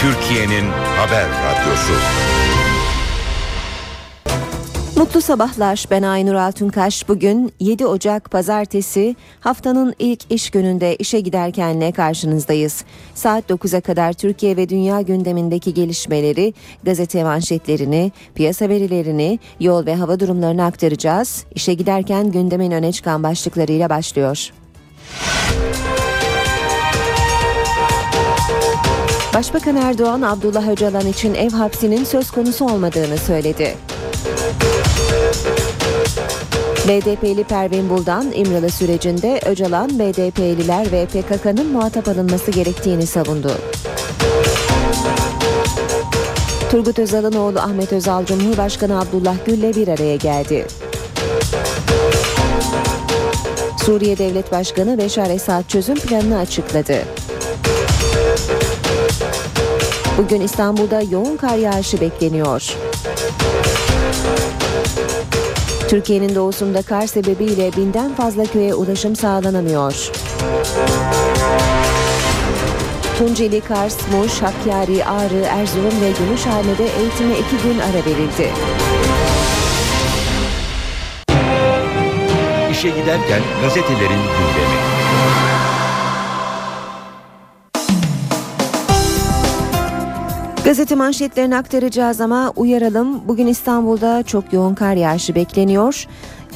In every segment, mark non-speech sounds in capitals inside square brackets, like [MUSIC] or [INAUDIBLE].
Türkiye'nin haber radyosu. Mutlu sabahlar. Ben Aynur Altunkaş. Bugün 7 Ocak Pazartesi haftanın ilk iş gününde işe giderkenle karşınızdayız. Saat 9'a kadar Türkiye ve dünya gündemindeki gelişmeleri, gazete manşetlerini, piyasa verilerini, yol ve hava durumlarını aktaracağız. İşe giderken gündemin öne çıkan başlıklarıyla başlıyor. Başbakan Erdoğan Abdullah Öcalan için ev hapsinin söz konusu olmadığını söyledi. BDP'li Pervin Buldan İmralı sürecinde Öcalan, BDP'liler ve PKK'nın muhatap alınması gerektiğini savundu. Turgut Özal'ın oğlu Ahmet Özal Cumhurbaşkanı Abdullah Gül'le bir araya geldi. Suriye Devlet Başkanı Beşar Esad çözüm planını açıkladı. Bugün İstanbul'da yoğun kar yağışı bekleniyor. Türkiye'nin doğusunda kar sebebiyle binden fazla köye ulaşım sağlanamıyor. Tunceli, Kars, Muş, Hakkari, Ağrı, Erzurum ve Gümüşhane'de eğitime iki gün ara verildi. İşe giderken gazetelerin gündemi. Gazete manşetlerini aktaracağız ama uyaralım. Bugün İstanbul'da çok yoğun kar yağışı bekleniyor.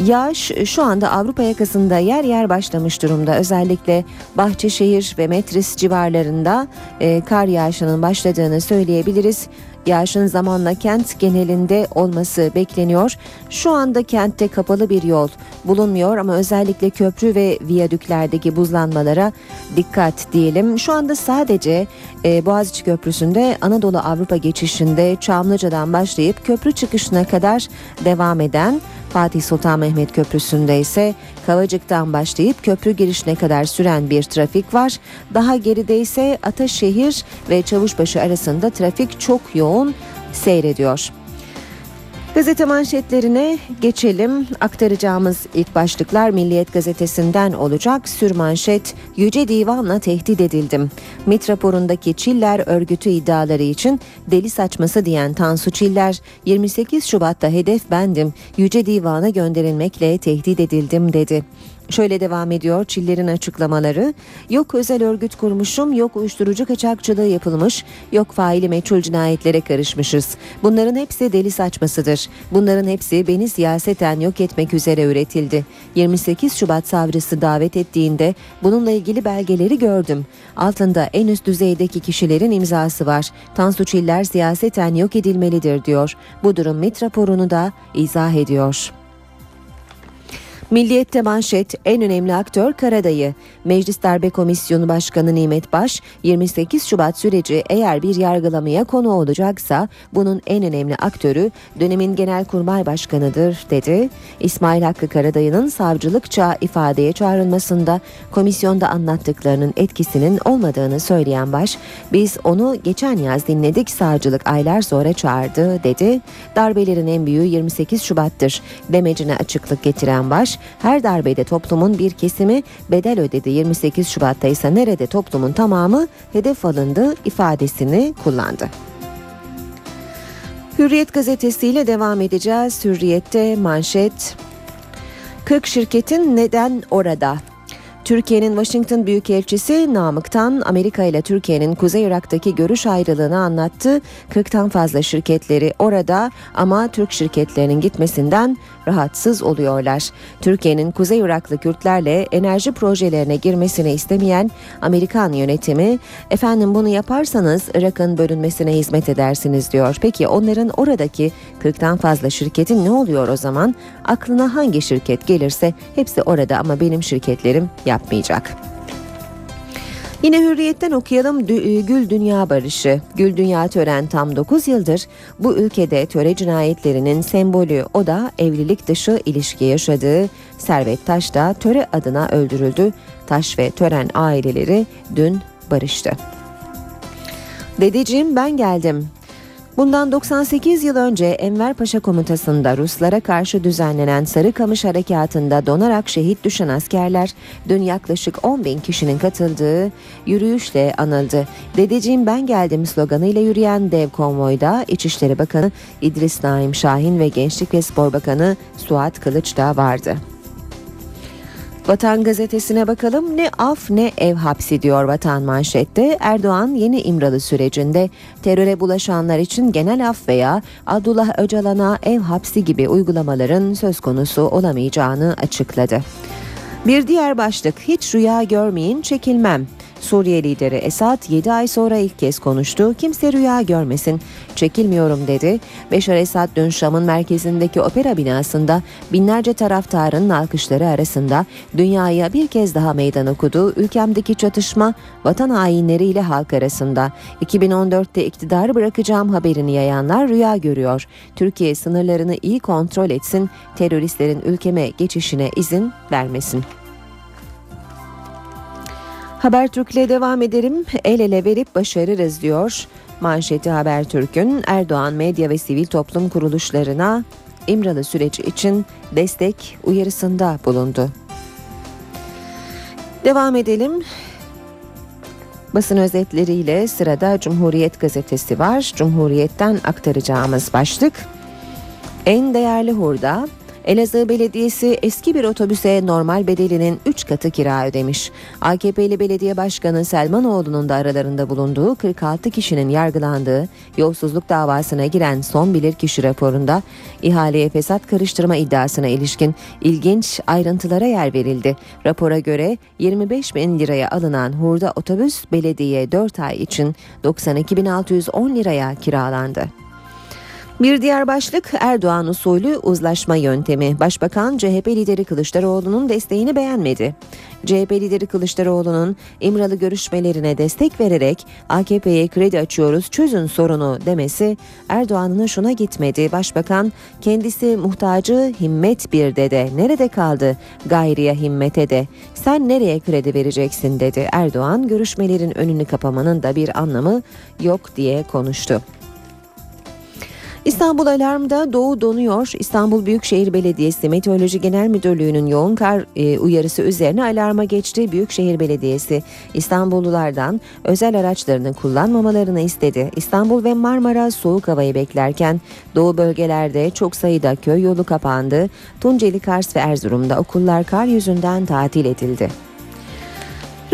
Yağış şu anda Avrupa yakasında yer yer başlamış durumda. Özellikle Bahçeşehir ve Metris civarlarında e, kar yağışının başladığını söyleyebiliriz. Yağışın zamanla kent genelinde olması bekleniyor. Şu anda kentte kapalı bir yol bulunmuyor ama özellikle köprü ve viyadüklerdeki buzlanmalara dikkat diyelim. Şu anda sadece e, Boğaziçi Köprüsü'nde Anadolu Avrupa geçişinde Çamlıca'dan başlayıp köprü çıkışına kadar devam eden Fatih Sultan Mehmet Köprüsü'nde ise Kavacık'tan başlayıp köprü girişine kadar süren bir trafik var. Daha geride ise Ataşehir ve Çavuşbaşı arasında trafik çok yoğun seyrediyor. Gazete manşetlerine geçelim. Aktaracağımız ilk başlıklar Milliyet gazetesinden olacak. Sürmanşet Yüce Divan'la tehdit edildim. MİT raporundaki Çiller örgütü iddiaları için deli saçması diyen Tansu Çiller 28 Şubat'ta hedef bendim. Yüce Divan'a gönderilmekle tehdit edildim dedi. Şöyle devam ediyor Çiller'in açıklamaları. Yok özel örgüt kurmuşum, yok uyuşturucu kaçakçılığı yapılmış, yok faili meçhul cinayetlere karışmışız. Bunların hepsi deli saçmasıdır. Bunların hepsi beni siyaseten yok etmek üzere üretildi. 28 Şubat savcısı davet ettiğinde bununla ilgili belgeleri gördüm. Altında en üst düzeydeki kişilerin imzası var. Tansu Çiller siyaseten yok edilmelidir diyor. Bu durum MİT raporunu da izah ediyor. Milliyet'te manşet en önemli aktör Karadayı. Meclis Darbe Komisyonu Başkanı Nimet Baş 28 Şubat süreci eğer bir yargılamaya konu olacaksa bunun en önemli aktörü dönemin Genelkurmay Başkanı'dır dedi. İsmail Hakkı Karadayı'nın savcılıkça ifadeye çağrılmasında komisyonda anlattıklarının etkisinin olmadığını söyleyen Baş biz onu geçen yaz dinledik savcılık aylar sonra çağırdı dedi. Darbelerin en büyüğü 28 Şubat'tır demecine açıklık getiren Baş her darbede toplumun bir kesimi bedel ödedi. 28 Şubat'ta ise nerede toplumun tamamı hedef alındı ifadesini kullandı. Hürriyet gazetesiyle devam edeceğiz. Hürriyet'te manşet 40 şirketin neden orada Türkiye'nin Washington Büyükelçisi Namık'tan Amerika ile Türkiye'nin Kuzey Irak'taki görüş ayrılığını anlattı. 40'tan fazla şirketleri orada ama Türk şirketlerinin gitmesinden rahatsız oluyorlar. Türkiye'nin Kuzey Iraklı Kürtlerle enerji projelerine girmesini istemeyen Amerikan yönetimi efendim bunu yaparsanız Irak'ın bölünmesine hizmet edersiniz diyor. Peki onların oradaki 40'tan fazla şirketin ne oluyor o zaman? Aklına hangi şirket gelirse hepsi orada ama benim şirketlerim yapmayacak. Yine Hürriyet'ten okuyalım e, Gül Dünya Barışı. Gül Dünya tören tam 9 yıldır bu ülkede töre cinayetlerinin sembolü o da evlilik dışı ilişki yaşadığı Servet Taş da töre adına öldürüldü. Taş ve tören aileleri dün barıştı. Dedeciğim ben geldim. Bundan 98 yıl önce Enver Paşa komutasında Ruslara karşı düzenlenen Sarıkamış Harekatı'nda donarak şehit düşen askerler dün yaklaşık 10 bin kişinin katıldığı yürüyüşle anıldı. Dedeciğim ben geldim sloganıyla yürüyen dev konvoyda İçişleri Bakanı İdris Naim Şahin ve Gençlik ve Spor Bakanı Suat Kılıç da vardı. Vatan gazetesine bakalım ne af ne ev hapsi diyor Vatan manşette. Erdoğan yeni İmralı sürecinde teröre bulaşanlar için genel af veya Abdullah Öcalan'a ev hapsi gibi uygulamaların söz konusu olamayacağını açıkladı. Bir diğer başlık hiç rüya görmeyin çekilmem. Suriye lideri Esad 7 ay sonra ilk kez konuştu. Kimse rüya görmesin. Çekilmiyorum dedi. Beşar Esad dün Şam'ın merkezindeki opera binasında binlerce taraftarın alkışları arasında dünyaya bir kez daha meydan okudu. Ülkemdeki çatışma vatan hainleri halk arasında. 2014'te iktidarı bırakacağım haberini yayanlar rüya görüyor. Türkiye sınırlarını iyi kontrol etsin, teröristlerin ülkeme geçişine izin vermesin. Habertürk'le devam edelim. El ele verip başarırız diyor. Manşeti Habertürk'ün Erdoğan medya ve sivil toplum kuruluşlarına İmralı süreci için destek uyarısında bulundu. Devam edelim. Basın özetleriyle sırada Cumhuriyet gazetesi var. Cumhuriyet'ten aktaracağımız başlık. En değerli hurda Elazığ Belediyesi eski bir otobüse normal bedelinin 3 katı kira ödemiş. AKP'li belediye başkanı Selmanoğlu'nun da aralarında bulunduğu 46 kişinin yargılandığı yolsuzluk davasına giren son bilirkişi raporunda ihaleye fesat karıştırma iddiasına ilişkin ilginç ayrıntılara yer verildi. Rapora göre 25 bin liraya alınan hurda otobüs belediye 4 ay için 92.610 liraya kiralandı. Bir diğer başlık Erdoğan usulü uzlaşma yöntemi. Başbakan CHP lideri Kılıçdaroğlu'nun desteğini beğenmedi. CHP lideri Kılıçdaroğlu'nun İmralı görüşmelerine destek vererek AKP'ye kredi açıyoruz çözün sorunu demesi Erdoğan'ın hoşuna gitmedi. Başbakan kendisi muhtacı himmet bir dede nerede kaldı gayriye himmete de sen nereye kredi vereceksin dedi. Erdoğan görüşmelerin önünü kapamanın da bir anlamı yok diye konuştu. İstanbul Alarm'da Doğu donuyor. İstanbul Büyükşehir Belediyesi Meteoroloji Genel Müdürlüğü'nün yoğun kar e, uyarısı üzerine alarma geçti. Büyükşehir Belediyesi İstanbullulardan özel araçlarını kullanmamalarını istedi. İstanbul ve Marmara soğuk havayı beklerken doğu bölgelerde çok sayıda köy yolu kapandı. Tunceli, Kars ve Erzurum'da okullar kar yüzünden tatil edildi.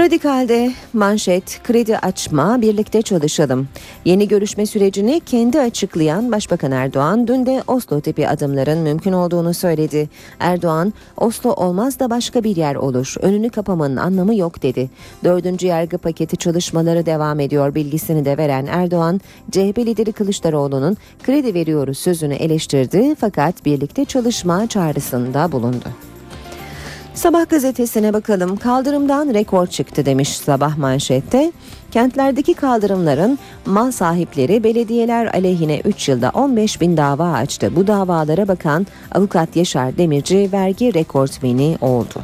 Radikal'de manşet kredi açma birlikte çalışalım. Yeni görüşme sürecini kendi açıklayan Başbakan Erdoğan dün de Oslo tipi adımların mümkün olduğunu söyledi. Erdoğan Oslo olmaz da başka bir yer olur. Önünü kapamanın anlamı yok dedi. Dördüncü yargı paketi çalışmaları devam ediyor bilgisini de veren Erdoğan CHP lideri Kılıçdaroğlu'nun kredi veriyoruz sözünü eleştirdi fakat birlikte çalışma çağrısında bulundu. Sabah gazetesine bakalım. Kaldırımdan rekor çıktı demiş sabah manşette. Kentlerdeki kaldırımların mal sahipleri belediyeler aleyhine 3 yılda 15 bin dava açtı. Bu davalara bakan avukat Yaşar Demirci vergi rekortmeni oldu.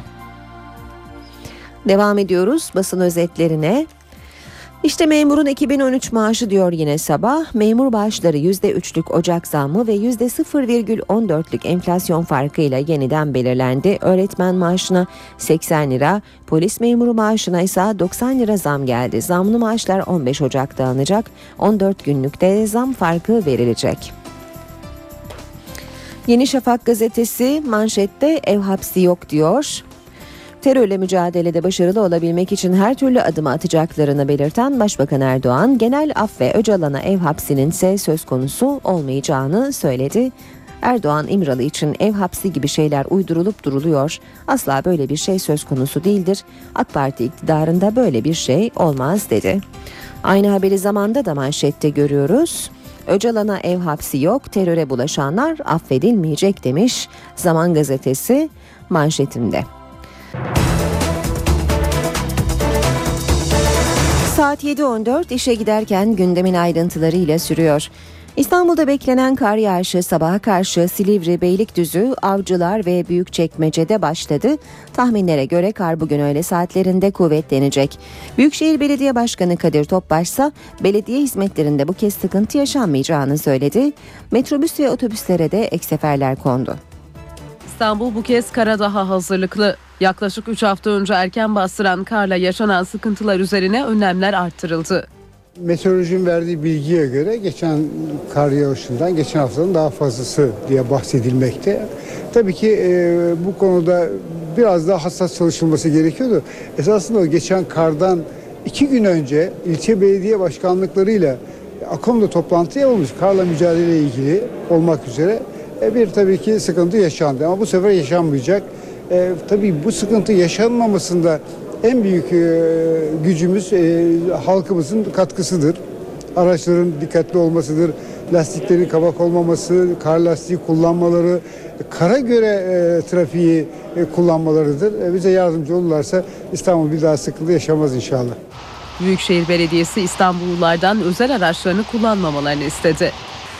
Devam ediyoruz basın özetlerine. İşte memurun 2013 maaşı diyor yine sabah. Memur bağışları %3'lük Ocak zammı ve %0,14'lük enflasyon farkıyla yeniden belirlendi. Öğretmen maaşına 80 lira, polis memuru maaşına ise 90 lira zam geldi. Zamlı maaşlar 15 Ocak'ta alınacak. 14 günlükte zam farkı verilecek. Yeni Şafak gazetesi manşette ev hapsi yok diyor. Terörle mücadelede başarılı olabilmek için her türlü adımı atacaklarını belirten Başbakan Erdoğan, genel af ve Öcalan'a ev hapsinin ise söz konusu olmayacağını söyledi. Erdoğan İmralı için ev hapsi gibi şeyler uydurulup duruluyor. Asla böyle bir şey söz konusu değildir. AK Parti iktidarında böyle bir şey olmaz dedi. Aynı haberi zamanda da manşette görüyoruz. Öcalan'a ev hapsi yok, teröre bulaşanlar affedilmeyecek demiş Zaman Gazetesi manşetinde. Saat 7.14 işe giderken gündemin ayrıntılarıyla sürüyor. İstanbul'da beklenen kar yağışı sabaha karşı Silivri, Beylikdüzü, Avcılar ve Büyükçekmece'de başladı. Tahminlere göre kar bugün öğle saatlerinde kuvvetlenecek. Büyükşehir Belediye Başkanı Kadir Topbaş ise belediye hizmetlerinde bu kez sıkıntı yaşanmayacağını söyledi. Metrobüs ve otobüslere de ek seferler kondu. İstanbul bu kez kara daha hazırlıklı. Yaklaşık 3 hafta önce erken bastıran karla yaşanan sıkıntılar üzerine önlemler arttırıldı. Meteorolojinin verdiği bilgiye göre geçen kar yağışından geçen haftanın daha fazlası diye bahsedilmekte. Tabii ki e, bu konuda biraz daha hassas çalışılması gerekiyordu. Esasında o geçen kardan iki gün önce ilçe belediye başkanlıklarıyla AKOM'da toplantı yapılmış karla mücadele ilgili olmak üzere e, bir tabii ki sıkıntı yaşandı ama bu sefer yaşanmayacak. E, tabii bu sıkıntı yaşanmamasında en büyük e, gücümüz e, halkımızın katkısıdır. Araçların dikkatli olmasıdır, lastiklerin kabak olmaması, kar lastiği kullanmaları, kara göre e, trafiği e, kullanmalarıdır. E, bize yardımcı olurlarsa İstanbul bir daha sıkıntı yaşamaz inşallah. Büyükşehir Belediyesi İstanbullulardan özel araçlarını kullanmamalarını istedi.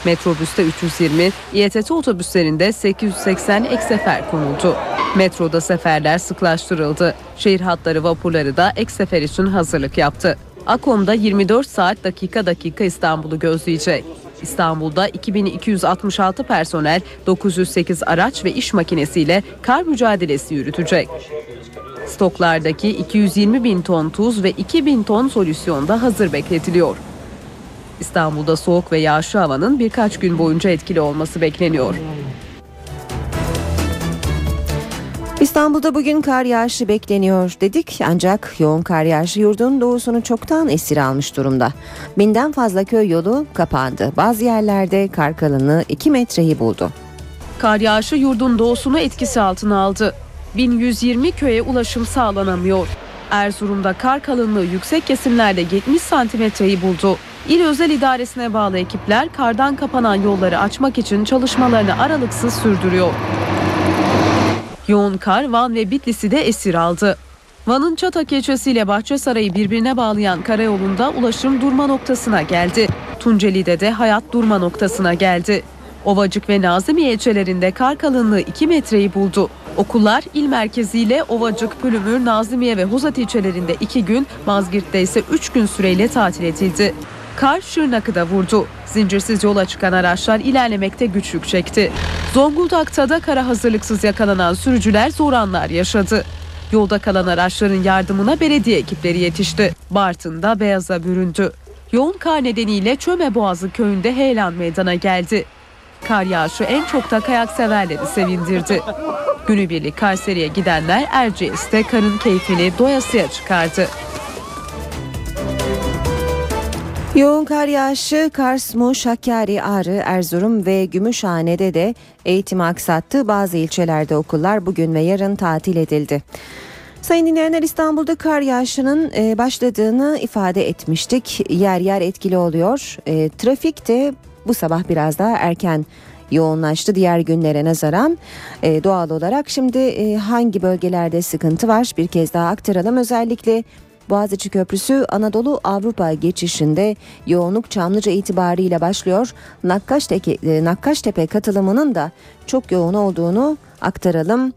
Metrobüste 320, İETT otobüslerinde 880 ek sefer konuldu. Metroda seferler sıklaştırıldı. Şehir hatları vapurları da ek sefer için hazırlık yaptı. Akom'da 24 saat dakika dakika İstanbul'u gözleyecek. İstanbul'da 2266 personel, 908 araç ve iş makinesiyle kar mücadelesi yürütecek. Stoklardaki 220 bin ton tuz ve 2 bin ton solüsyon da hazır bekletiliyor. İstanbul'da soğuk ve yağışlı havanın birkaç gün boyunca etkili olması bekleniyor. İstanbul'da bugün kar yağışı bekleniyor dedik ancak yoğun kar yağışı yurdun doğusunu çoktan esir almış durumda. Binden fazla köy yolu kapandı. Bazı yerlerde kar kalınlığı 2 metreyi buldu. Kar yağışı yurdun doğusunu etkisi altına aldı. 1120 köye ulaşım sağlanamıyor. Erzurum'da kar kalınlığı yüksek kesimlerde 70 santimetreyi buldu. İl Özel İdaresi'ne bağlı ekipler kardan kapanan yolları açmak için çalışmalarını aralıksız sürdürüyor. Yoğun kar Van ve Bitlis'i de esir aldı. Van'ın Çatak ilçesiyle Bahçesaray'ı birbirine bağlayan karayolunda ulaşım durma noktasına geldi. Tunceli'de de hayat durma noktasına geldi. Ovacık ve Nazımmiye ilçelerinde kar kalınlığı 2 metreyi buldu. Okullar il merkeziyle Ovacık, Pülümür, Nazımmiye ve Huzat ilçelerinde 2 gün, Mazgirt'te ise 3 gün süreyle tatil edildi. Kar Şırnak'ı da vurdu. Zincirsiz yola çıkan araçlar ilerlemekte güçlük çekti. Zonguldak'ta da kara hazırlıksız yakalanan sürücüler zor anlar yaşadı. Yolda kalan araçların yardımına belediye ekipleri yetişti. Bartın'da beyaza büründü. Yoğun kar nedeniyle Çöme Boğazı köyünde heyelan meydana geldi. Kar yağışı en çok da kayak severleri sevindirdi. Günübirlik Kayseri'ye gidenler Erciyes'te karın keyfini doyasıya çıkardı. Yoğun kar yağışı Kars, Muş, Hakkari, Ağrı, Erzurum ve Gümüşhane'de de eğitimi aksattı. Bazı ilçelerde okullar bugün ve yarın tatil edildi. Sayın dinleyenler İstanbul'da kar yağışının e, başladığını ifade etmiştik. Yer yer etkili oluyor. E, trafik de bu sabah biraz daha erken yoğunlaştı diğer günlere nazaran e, doğal olarak. Şimdi hangi bölgelerde sıkıntı var bir kez daha aktaralım. Özellikle Boğaziçi Köprüsü Anadolu Avrupa geçişinde yoğunluk Çamlıca itibariyle başlıyor. Nakkaştepe, Nakkaştepe katılımının da çok yoğun olduğunu aktaralım.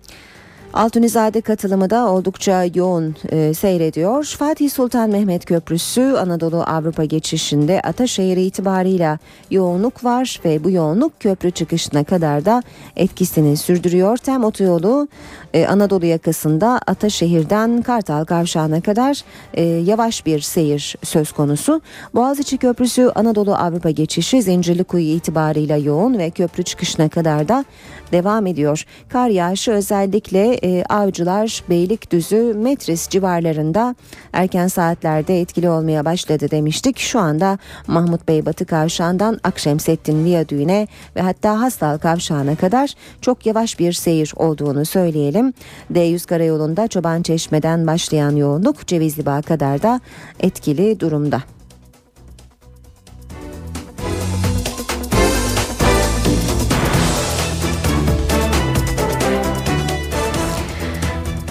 Altunizade katılımı da oldukça yoğun e, seyrediyor. Fatih Sultan Mehmet Köprüsü Anadolu Avrupa geçişinde Ataşehir itibarıyla yoğunluk var ve bu yoğunluk köprü çıkışına kadar da etkisini sürdürüyor. Tem otoyolu e, Anadolu yakasında Ataşehir'den Kartal Kavşağı'na kadar e, yavaş bir seyir söz konusu. Boğaziçi Köprüsü Anadolu Avrupa geçişi Zincirlikuyu itibarıyla yoğun ve köprü çıkışına kadar da devam ediyor. Kar yağışı özellikle e, Avcılar, Beylikdüzü, Metris civarlarında erken saatlerde etkili olmaya başladı demiştik. Şu anda Mahmut Bey Batı Kavşağı'ndan Akşemseddin Viyadüğü'ne ve hatta Hastal Kavşağı'na kadar çok yavaş bir seyir olduğunu söyleyelim. D100 Karayolu'nda Çoban Çeşme'den başlayan yoğunluk Cevizli Bağ kadar da etkili durumda.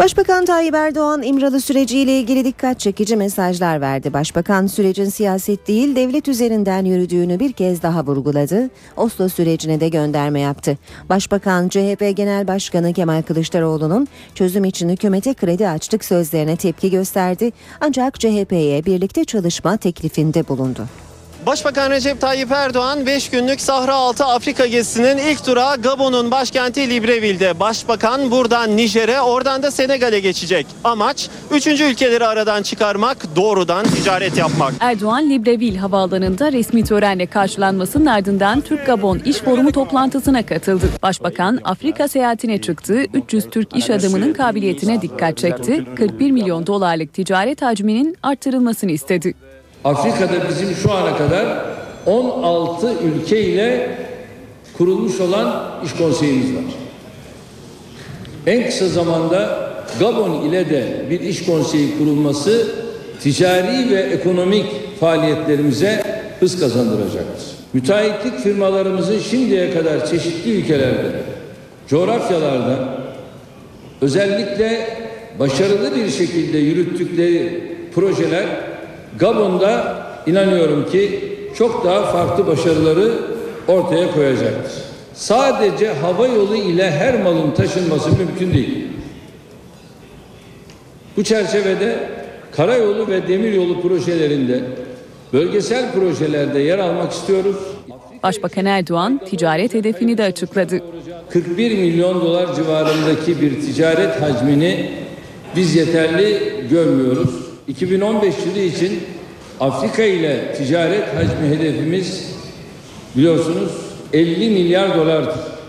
Başbakan Tayyip Erdoğan İmralı süreciyle ilgili dikkat çekici mesajlar verdi. Başbakan sürecin siyaset değil devlet üzerinden yürüdüğünü bir kez daha vurguladı. Oslo sürecine de gönderme yaptı. Başbakan CHP Genel Başkanı Kemal Kılıçdaroğlu'nun çözüm için hükümete kredi açtık sözlerine tepki gösterdi. Ancak CHP'ye birlikte çalışma teklifinde bulundu. Başbakan Recep Tayyip Erdoğan 5 günlük Sahra Altı Afrika gezisinin ilk durağı Gabon'un başkenti Libreville'de. Başbakan buradan Nijer'e oradan da Senegal'e geçecek. Amaç 3. ülkeleri aradan çıkarmak, doğrudan ticaret yapmak. Erdoğan Libreville havaalanında resmi törenle karşılanmasının ardından Türk-Gabon İş Forumu toplantısına katıldı. Başbakan Afrika seyahatine çıktı, 300 Türk iş adamının kabiliyetine dikkat çekti, 41 milyon dolarlık ticaret hacminin arttırılmasını istedi. Afrika'da bizim şu ana kadar 16 ülke ile kurulmuş olan iş konseyimiz var. En kısa zamanda Gabon ile de bir iş konseyi kurulması ticari ve ekonomik faaliyetlerimize hız kazandıracaktır. Müteahhitlik firmalarımızın şimdiye kadar çeşitli ülkelerde, coğrafyalarda özellikle başarılı bir şekilde yürüttükleri projeler Gabon'da inanıyorum ki çok daha farklı başarıları ortaya koyacaktır. Sadece hava yolu ile her malın taşınması mümkün değil. Bu çerçevede karayolu ve demiryolu projelerinde bölgesel projelerde yer almak istiyoruz. Başbakan Erdoğan ticaret hedefini de açıkladı. 41 milyon dolar civarındaki bir ticaret hacmini biz yeterli görmüyoruz. 2015 yılı için Afrika ile ticaret hacmi hedefimiz biliyorsunuz 50 milyar dolardır.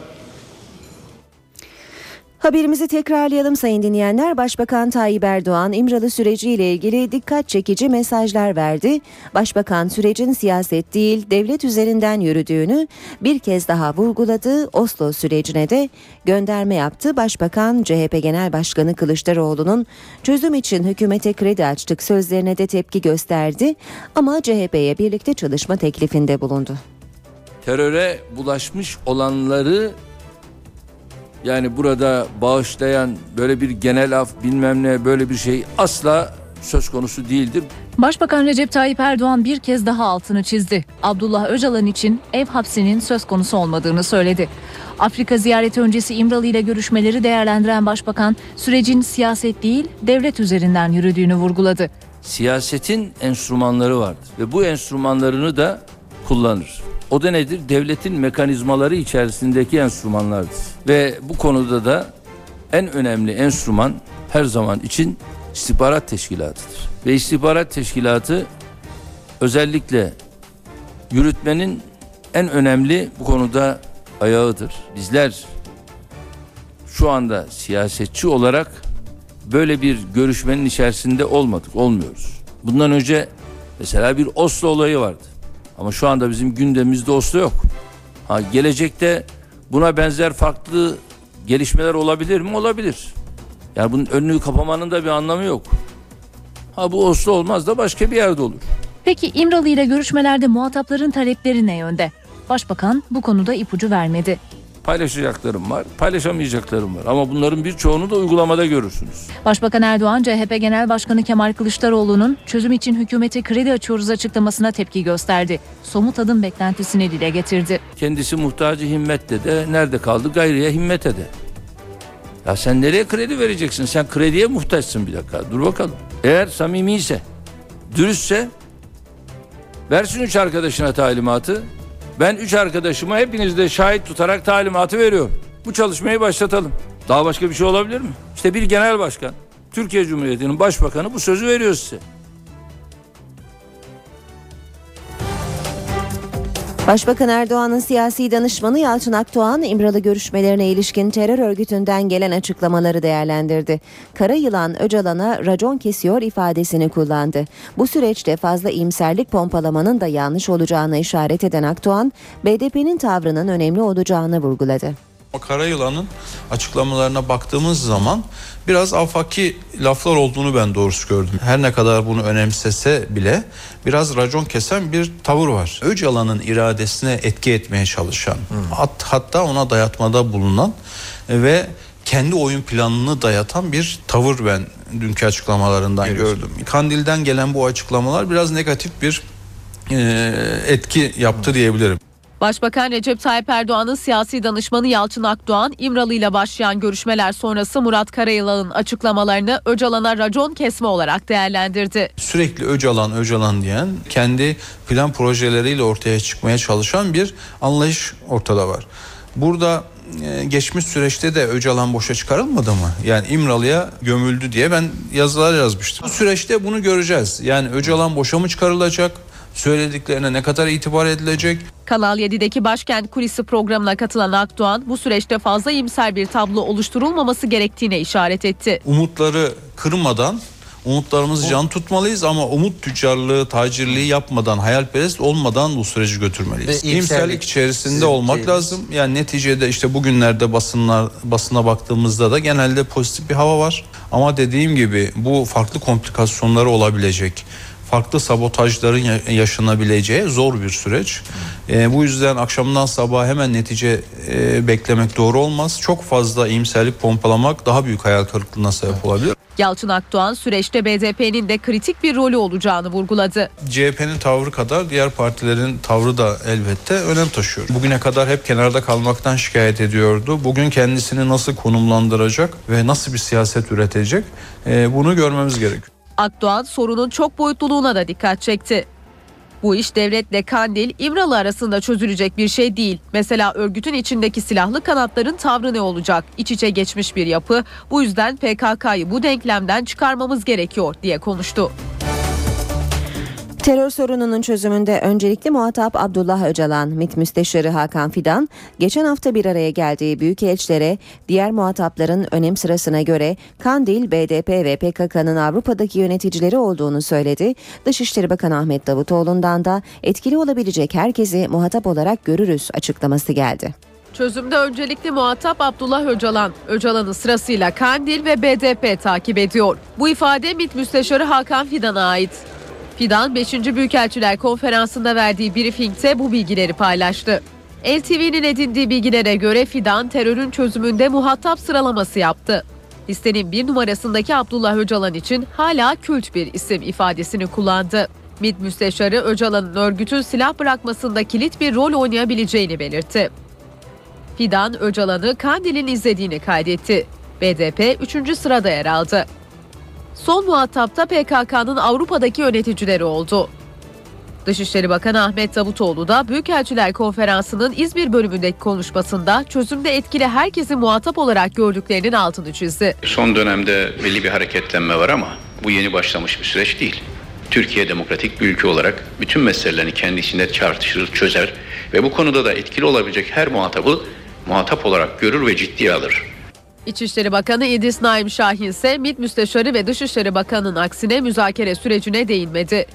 Haberimizi tekrarlayalım sayın dinleyenler. Başbakan Tayyip Erdoğan İmralı süreciyle ilgili dikkat çekici mesajlar verdi. Başbakan sürecin siyaset değil devlet üzerinden yürüdüğünü bir kez daha vurguladı. Oslo sürecine de gönderme yaptı. Başbakan CHP Genel Başkanı Kılıçdaroğlu'nun çözüm için hükümete kredi açtık sözlerine de tepki gösterdi. Ama CHP'ye birlikte çalışma teklifinde bulundu. Teröre bulaşmış olanları yani burada bağışlayan böyle bir genel af bilmem ne böyle bir şey asla söz konusu değildir. Başbakan Recep Tayyip Erdoğan bir kez daha altını çizdi. Abdullah Öcalan için ev hapsinin söz konusu olmadığını söyledi. Afrika ziyareti öncesi İmralı ile görüşmeleri değerlendiren başbakan sürecin siyaset değil devlet üzerinden yürüdüğünü vurguladı. Siyasetin enstrümanları vardır ve bu enstrümanlarını da kullanır. O da nedir? Devletin mekanizmaları içerisindeki enstrümanlardır. Ve bu konuda da en önemli enstrüman her zaman için istihbarat teşkilatıdır. Ve istihbarat teşkilatı özellikle yürütmenin en önemli bu konuda ayağıdır. Bizler şu anda siyasetçi olarak böyle bir görüşmenin içerisinde olmadık, olmuyoruz. Bundan önce mesela bir Oslo olayı vardı. Ama şu anda bizim gündemimizde Oslo yok. Ha gelecekte buna benzer farklı gelişmeler olabilir mi? Olabilir. Yani bunun önünü kapamanın da bir anlamı yok. Ha bu Oslo olmaz da başka bir yerde olur. Peki İmralı ile görüşmelerde muhatapların talepleri ne yönde? Başbakan bu konuda ipucu vermedi. Paylaşacaklarım var, paylaşamayacaklarım var. Ama bunların birçoğunu da uygulamada görürsünüz. Başbakan Erdoğan, CHP Genel Başkanı Kemal Kılıçdaroğlu'nun çözüm için hükümete kredi açıyoruz açıklamasına tepki gösterdi. Somut adım beklentisini dile getirdi. Kendisi muhtacı himmette de nerede kaldı gayriye himmete de. Ya sen nereye kredi vereceksin? Sen krediye muhtaçsın bir dakika. Dur bakalım. Eğer samimiyse, dürüstse versin üç arkadaşına talimatı. Ben üç arkadaşıma hepiniz de şahit tutarak talimatı veriyorum. Bu çalışmayı başlatalım. Daha başka bir şey olabilir mi? İşte bir genel başkan, Türkiye Cumhuriyeti'nin başbakanı bu sözü veriyor size. Başbakan Erdoğan'ın siyasi danışmanı Yalçın Akdoğan, İmralı görüşmelerine ilişkin terör örgütünden gelen açıklamaları değerlendirdi. Kara yılan Öcalan'a racon kesiyor ifadesini kullandı. Bu süreçte fazla iyimserlik pompalamanın da yanlış olacağına işaret eden Akdoğan, BDP'nin tavrının önemli olacağını vurguladı. Karayılan'ın açıklamalarına baktığımız zaman biraz afaki laflar olduğunu ben doğrusu gördüm. Her ne kadar bunu önemsese bile biraz racon kesen bir tavır var. Öcalan'ın iradesine etki etmeye çalışan, hat, hatta ona dayatmada bulunan ve kendi oyun planını dayatan bir tavır ben dünkü açıklamalarından gördüm. Kandil'den gelen bu açıklamalar biraz negatif bir e, etki yaptı diyebilirim. Başbakan Recep Tayyip Erdoğan'ın siyasi danışmanı Yalçın Akdoğan, İmralı ile başlayan görüşmeler sonrası Murat Karayılan'ın açıklamalarını Öcalan'a racon kesme olarak değerlendirdi. Sürekli Öcalan Öcalan diyen kendi plan projeleriyle ortaya çıkmaya çalışan bir anlayış ortada var. Burada e, geçmiş süreçte de Öcalan boşa çıkarılmadı mı? Yani İmralı'ya gömüldü diye ben yazılar yazmıştım. Bu süreçte bunu göreceğiz. Yani Öcalan boşa mı çıkarılacak? Söylediklerine ne kadar itibar edilecek? Kanal 7'deki Başkent Kulisi programına katılan Akdoğan, bu süreçte fazla iyimser bir tablo oluşturulmaması gerektiğine işaret etti. Umutları kırmadan umutlarımızı can tutmalıyız ama umut tüccarlığı, tacirliği yapmadan, hayalperest olmadan bu süreci götürmeliyiz. İyimserlik içerisinde olmak şeyiniz. lazım. Yani neticede işte bugünlerde basınlar basına baktığımızda da genelde pozitif bir hava var. Ama dediğim gibi bu farklı komplikasyonları olabilecek farklı sabotajların ya- yaşanabileceği zor bir süreç. Ee, bu yüzden akşamdan sabaha hemen netice e, beklemek doğru olmaz. Çok fazla iyimserlik pompalamak daha büyük hayal kırıklığına sebep olabilir. Yalçın Akdoğan süreçte BDP'nin de kritik bir rolü olacağını vurguladı. CHP'nin tavrı kadar diğer partilerin tavrı da elbette önem taşıyor. Bugüne kadar hep kenarda kalmaktan şikayet ediyordu. Bugün kendisini nasıl konumlandıracak ve nasıl bir siyaset üretecek e, bunu görmemiz gerekiyor. Akdoğan sorunun çok boyutluluğuna da dikkat çekti. Bu iş devletle Kandil, İmralı arasında çözülecek bir şey değil. Mesela örgütün içindeki silahlı kanatların tavrı ne olacak? İç içe geçmiş bir yapı. Bu yüzden PKK'yı bu denklemden çıkarmamız gerekiyor diye konuştu. Terör sorununun çözümünde öncelikli muhatap Abdullah Öcalan, MİT Müsteşarı Hakan Fidan, geçen hafta bir araya geldiği büyükelçilere diğer muhatapların önem sırasına göre Kandil, BDP ve PKK'nın Avrupa'daki yöneticileri olduğunu söyledi. Dışişleri Bakanı Ahmet Davutoğlu'ndan da etkili olabilecek herkesi muhatap olarak görürüz açıklaması geldi. Çözümde öncelikli muhatap Abdullah Öcalan. Öcalan'ı sırasıyla Kandil ve BDP takip ediyor. Bu ifade MİT Müsteşarı Hakan Fidan'a ait. Fidan 5. Büyükelçiler Konferansı'nda verdiği briefingte bu bilgileri paylaştı. LTV'nin edindiği bilgilere göre Fidan terörün çözümünde muhatap sıralaması yaptı. Listenin bir numarasındaki Abdullah Öcalan için hala kült bir isim ifadesini kullandı. MİT Müsteşarı Öcalan'ın örgütün silah bırakmasında kilit bir rol oynayabileceğini belirtti. Fidan Öcalan'ı Kandil'in izlediğini kaydetti. BDP 3. sırada yer aldı. Son muhatapta PKK'nın Avrupa'daki yöneticileri oldu. Dışişleri Bakanı Ahmet Davutoğlu da Büyükelçiler Konferansı'nın İzmir bölümündeki konuşmasında çözümde etkili herkesi muhatap olarak gördüklerinin altını çizdi. Son dönemde belli bir hareketlenme var ama bu yeni başlamış bir süreç değil. Türkiye demokratik bir ülke olarak bütün meselelerini kendi içinde tartışır, çözer ve bu konuda da etkili olabilecek her muhatabı muhatap olarak görür ve ciddiye alır. İçişleri Bakanı İdris Naim Şahin ise MİT Müsteşarı ve Dışişleri Bakanı'nın aksine müzakere sürecine değinmedi.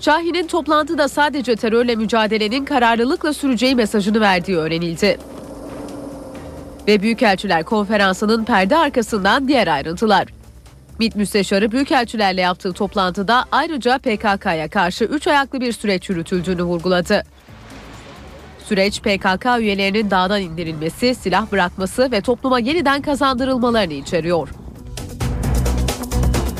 Şahin'in toplantıda sadece terörle mücadelenin kararlılıkla süreceği mesajını verdiği öğrenildi. Ve Büyükelçiler Konferansı'nın perde arkasından diğer ayrıntılar. MİT Müsteşarı Büyükelçilerle yaptığı toplantıda ayrıca PKK'ya karşı üç ayaklı bir süreç yürütüldüğünü vurguladı. Süreç PKK üyelerinin dağdan indirilmesi, silah bırakması ve topluma yeniden kazandırılmalarını içeriyor.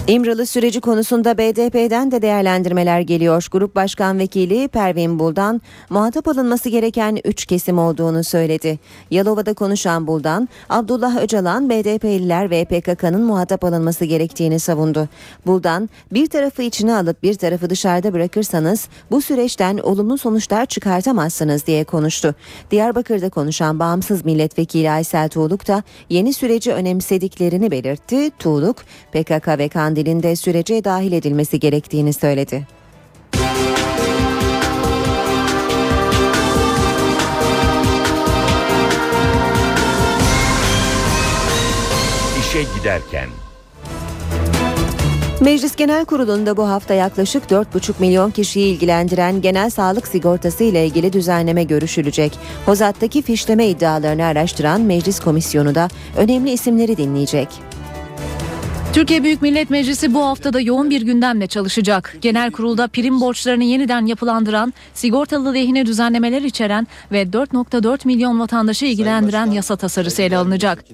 İmralı süreci konusunda BDP'den de değerlendirmeler geliyor. Grup Başkan Vekili Pervin Buldan muhatap alınması gereken 3 kesim olduğunu söyledi. Yalova'da konuşan Buldan, Abdullah Öcalan, BDP'liler ve PKK'nın muhatap alınması gerektiğini savundu. Buldan, bir tarafı içine alıp bir tarafı dışarıda bırakırsanız bu süreçten olumlu sonuçlar çıkartamazsınız diye konuştu. Diyarbakır'da konuşan bağımsız milletvekili Aysel Tuğluk da yeni süreci önemsediklerini belirtti. Tuğluk, PKK ve Kandil'in de sürece dahil edilmesi gerektiğini söyledi. İşe giderken Meclis Genel Kurulu'nda bu hafta yaklaşık 4,5 milyon kişiyi ilgilendiren genel sağlık sigortası ile ilgili düzenleme görüşülecek. Hozat'taki fişleme iddialarını araştıran Meclis Komisyonu da önemli isimleri dinleyecek. Türkiye Büyük Millet Meclisi bu haftada yoğun bir gündemle çalışacak. Genel kurulda prim borçlarını yeniden yapılandıran, sigortalı lehine düzenlemeler içeren ve 4.4 milyon vatandaşı ilgilendiren yasa tasarısı ele alınacak.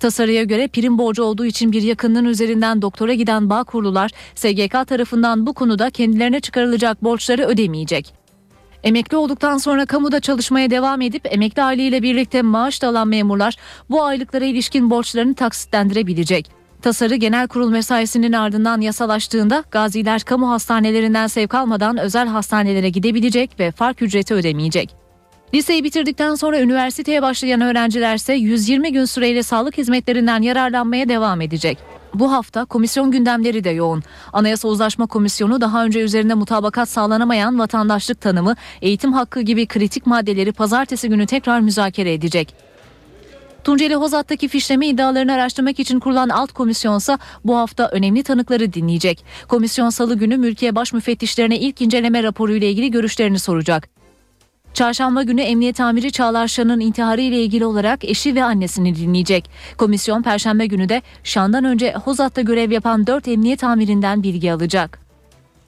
Tasarıya göre prim borcu olduğu için bir yakınının üzerinden doktora giden Bağkurlular SGK tarafından bu konuda kendilerine çıkarılacak borçları ödemeyecek. Emekli olduktan sonra kamuda çalışmaya devam edip emekli aileyle birlikte maaş da alan memurlar bu aylıklara ilişkin borçlarını taksitlendirebilecek. Tasarı genel kurul mesaisinin ardından yasalaştığında gaziler kamu hastanelerinden sevk almadan özel hastanelere gidebilecek ve fark ücreti ödemeyecek. Liseyi bitirdikten sonra üniversiteye başlayan öğrencilerse 120 gün süreyle sağlık hizmetlerinden yararlanmaya devam edecek. Bu hafta komisyon gündemleri de yoğun. Anayasa Uzlaşma Komisyonu daha önce üzerinde mutabakat sağlanamayan vatandaşlık tanımı, eğitim hakkı gibi kritik maddeleri pazartesi günü tekrar müzakere edecek. Tunceli Hozat'taki fişleme iddialarını araştırmak için kurulan alt komisyonsa bu hafta önemli tanıkları dinleyecek. Komisyon salı günü mülkiye baş müfettişlerine ilk inceleme raporuyla ilgili görüşlerini soracak. Çarşamba günü Emniyet Amiri Çağlar Şan'ın intiharı ile ilgili olarak eşi ve annesini dinleyecek. Komisyon Perşembe günü de Şan'dan önce Hozat'ta görev yapan 4 emniyet amirinden bilgi alacak.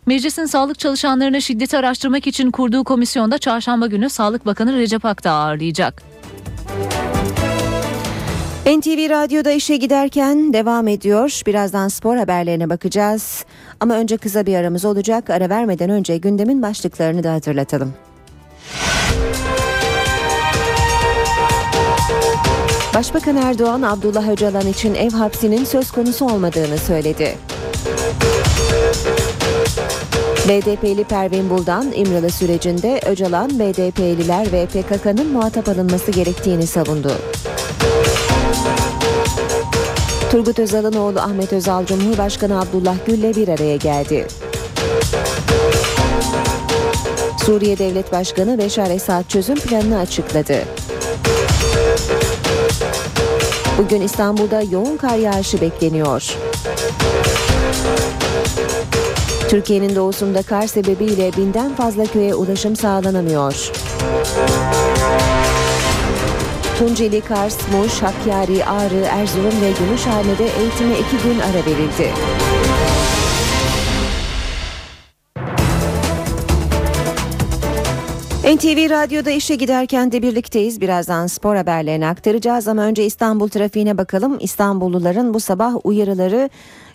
Meclisin sağlık çalışanlarını şiddeti araştırmak için kurduğu komisyonda çarşamba günü Sağlık Bakanı Recep Akdağ ağırlayacak. NTV Radyo'da işe giderken devam ediyor. Birazdan spor haberlerine bakacağız. Ama önce kısa bir aramız olacak. Ara vermeden önce gündemin başlıklarını da hatırlatalım. Başbakan Erdoğan Abdullah Öcalan için ev hapsinin söz konusu olmadığını söyledi. BDP'li Pervin Buldan İmralı sürecinde Öcalan, BDP'liler ve PKK'nın muhatap alınması gerektiğini savundu. Turgut Özal'ın oğlu Ahmet Özal Cumhurbaşkanı Abdullah Gül'le bir araya geldi. Suriye Devlet Başkanı Beşar Esad çözüm planını açıkladı. Bugün İstanbul'da yoğun kar yağışı bekleniyor. Türkiye'nin doğusunda kar sebebiyle binden fazla köye ulaşım sağlanamıyor. Tunceli, Kars, Muş, Hakkari, Ağrı, Erzurum ve Gümüşhane'de eğitime iki gün ara verildi. NTV Radyo'da işe giderken de birlikteyiz. Birazdan spor haberlerini aktaracağız ama önce İstanbul trafiğine bakalım. İstanbulluların bu sabah uyarıları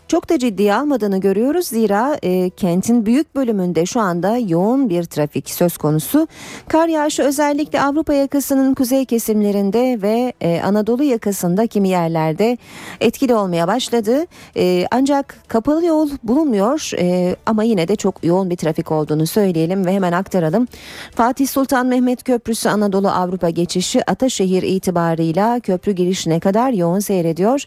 çok da ciddiye almadığını görüyoruz. Zira e, kentin büyük bölümünde şu anda yoğun bir trafik söz konusu. Kar yağışı özellikle Avrupa yakasının kuzey kesimlerinde ve e, Anadolu yakasında kimi yerlerde etkili olmaya başladı. E, ancak kapalı yol bulunmuyor e, ama yine de çok yoğun bir trafik olduğunu söyleyelim ve hemen aktaralım. Fatih Sultan Mehmet Köprüsü Anadolu Avrupa geçişi Ataşehir itibarıyla köprü girişine kadar yoğun seyrediyor.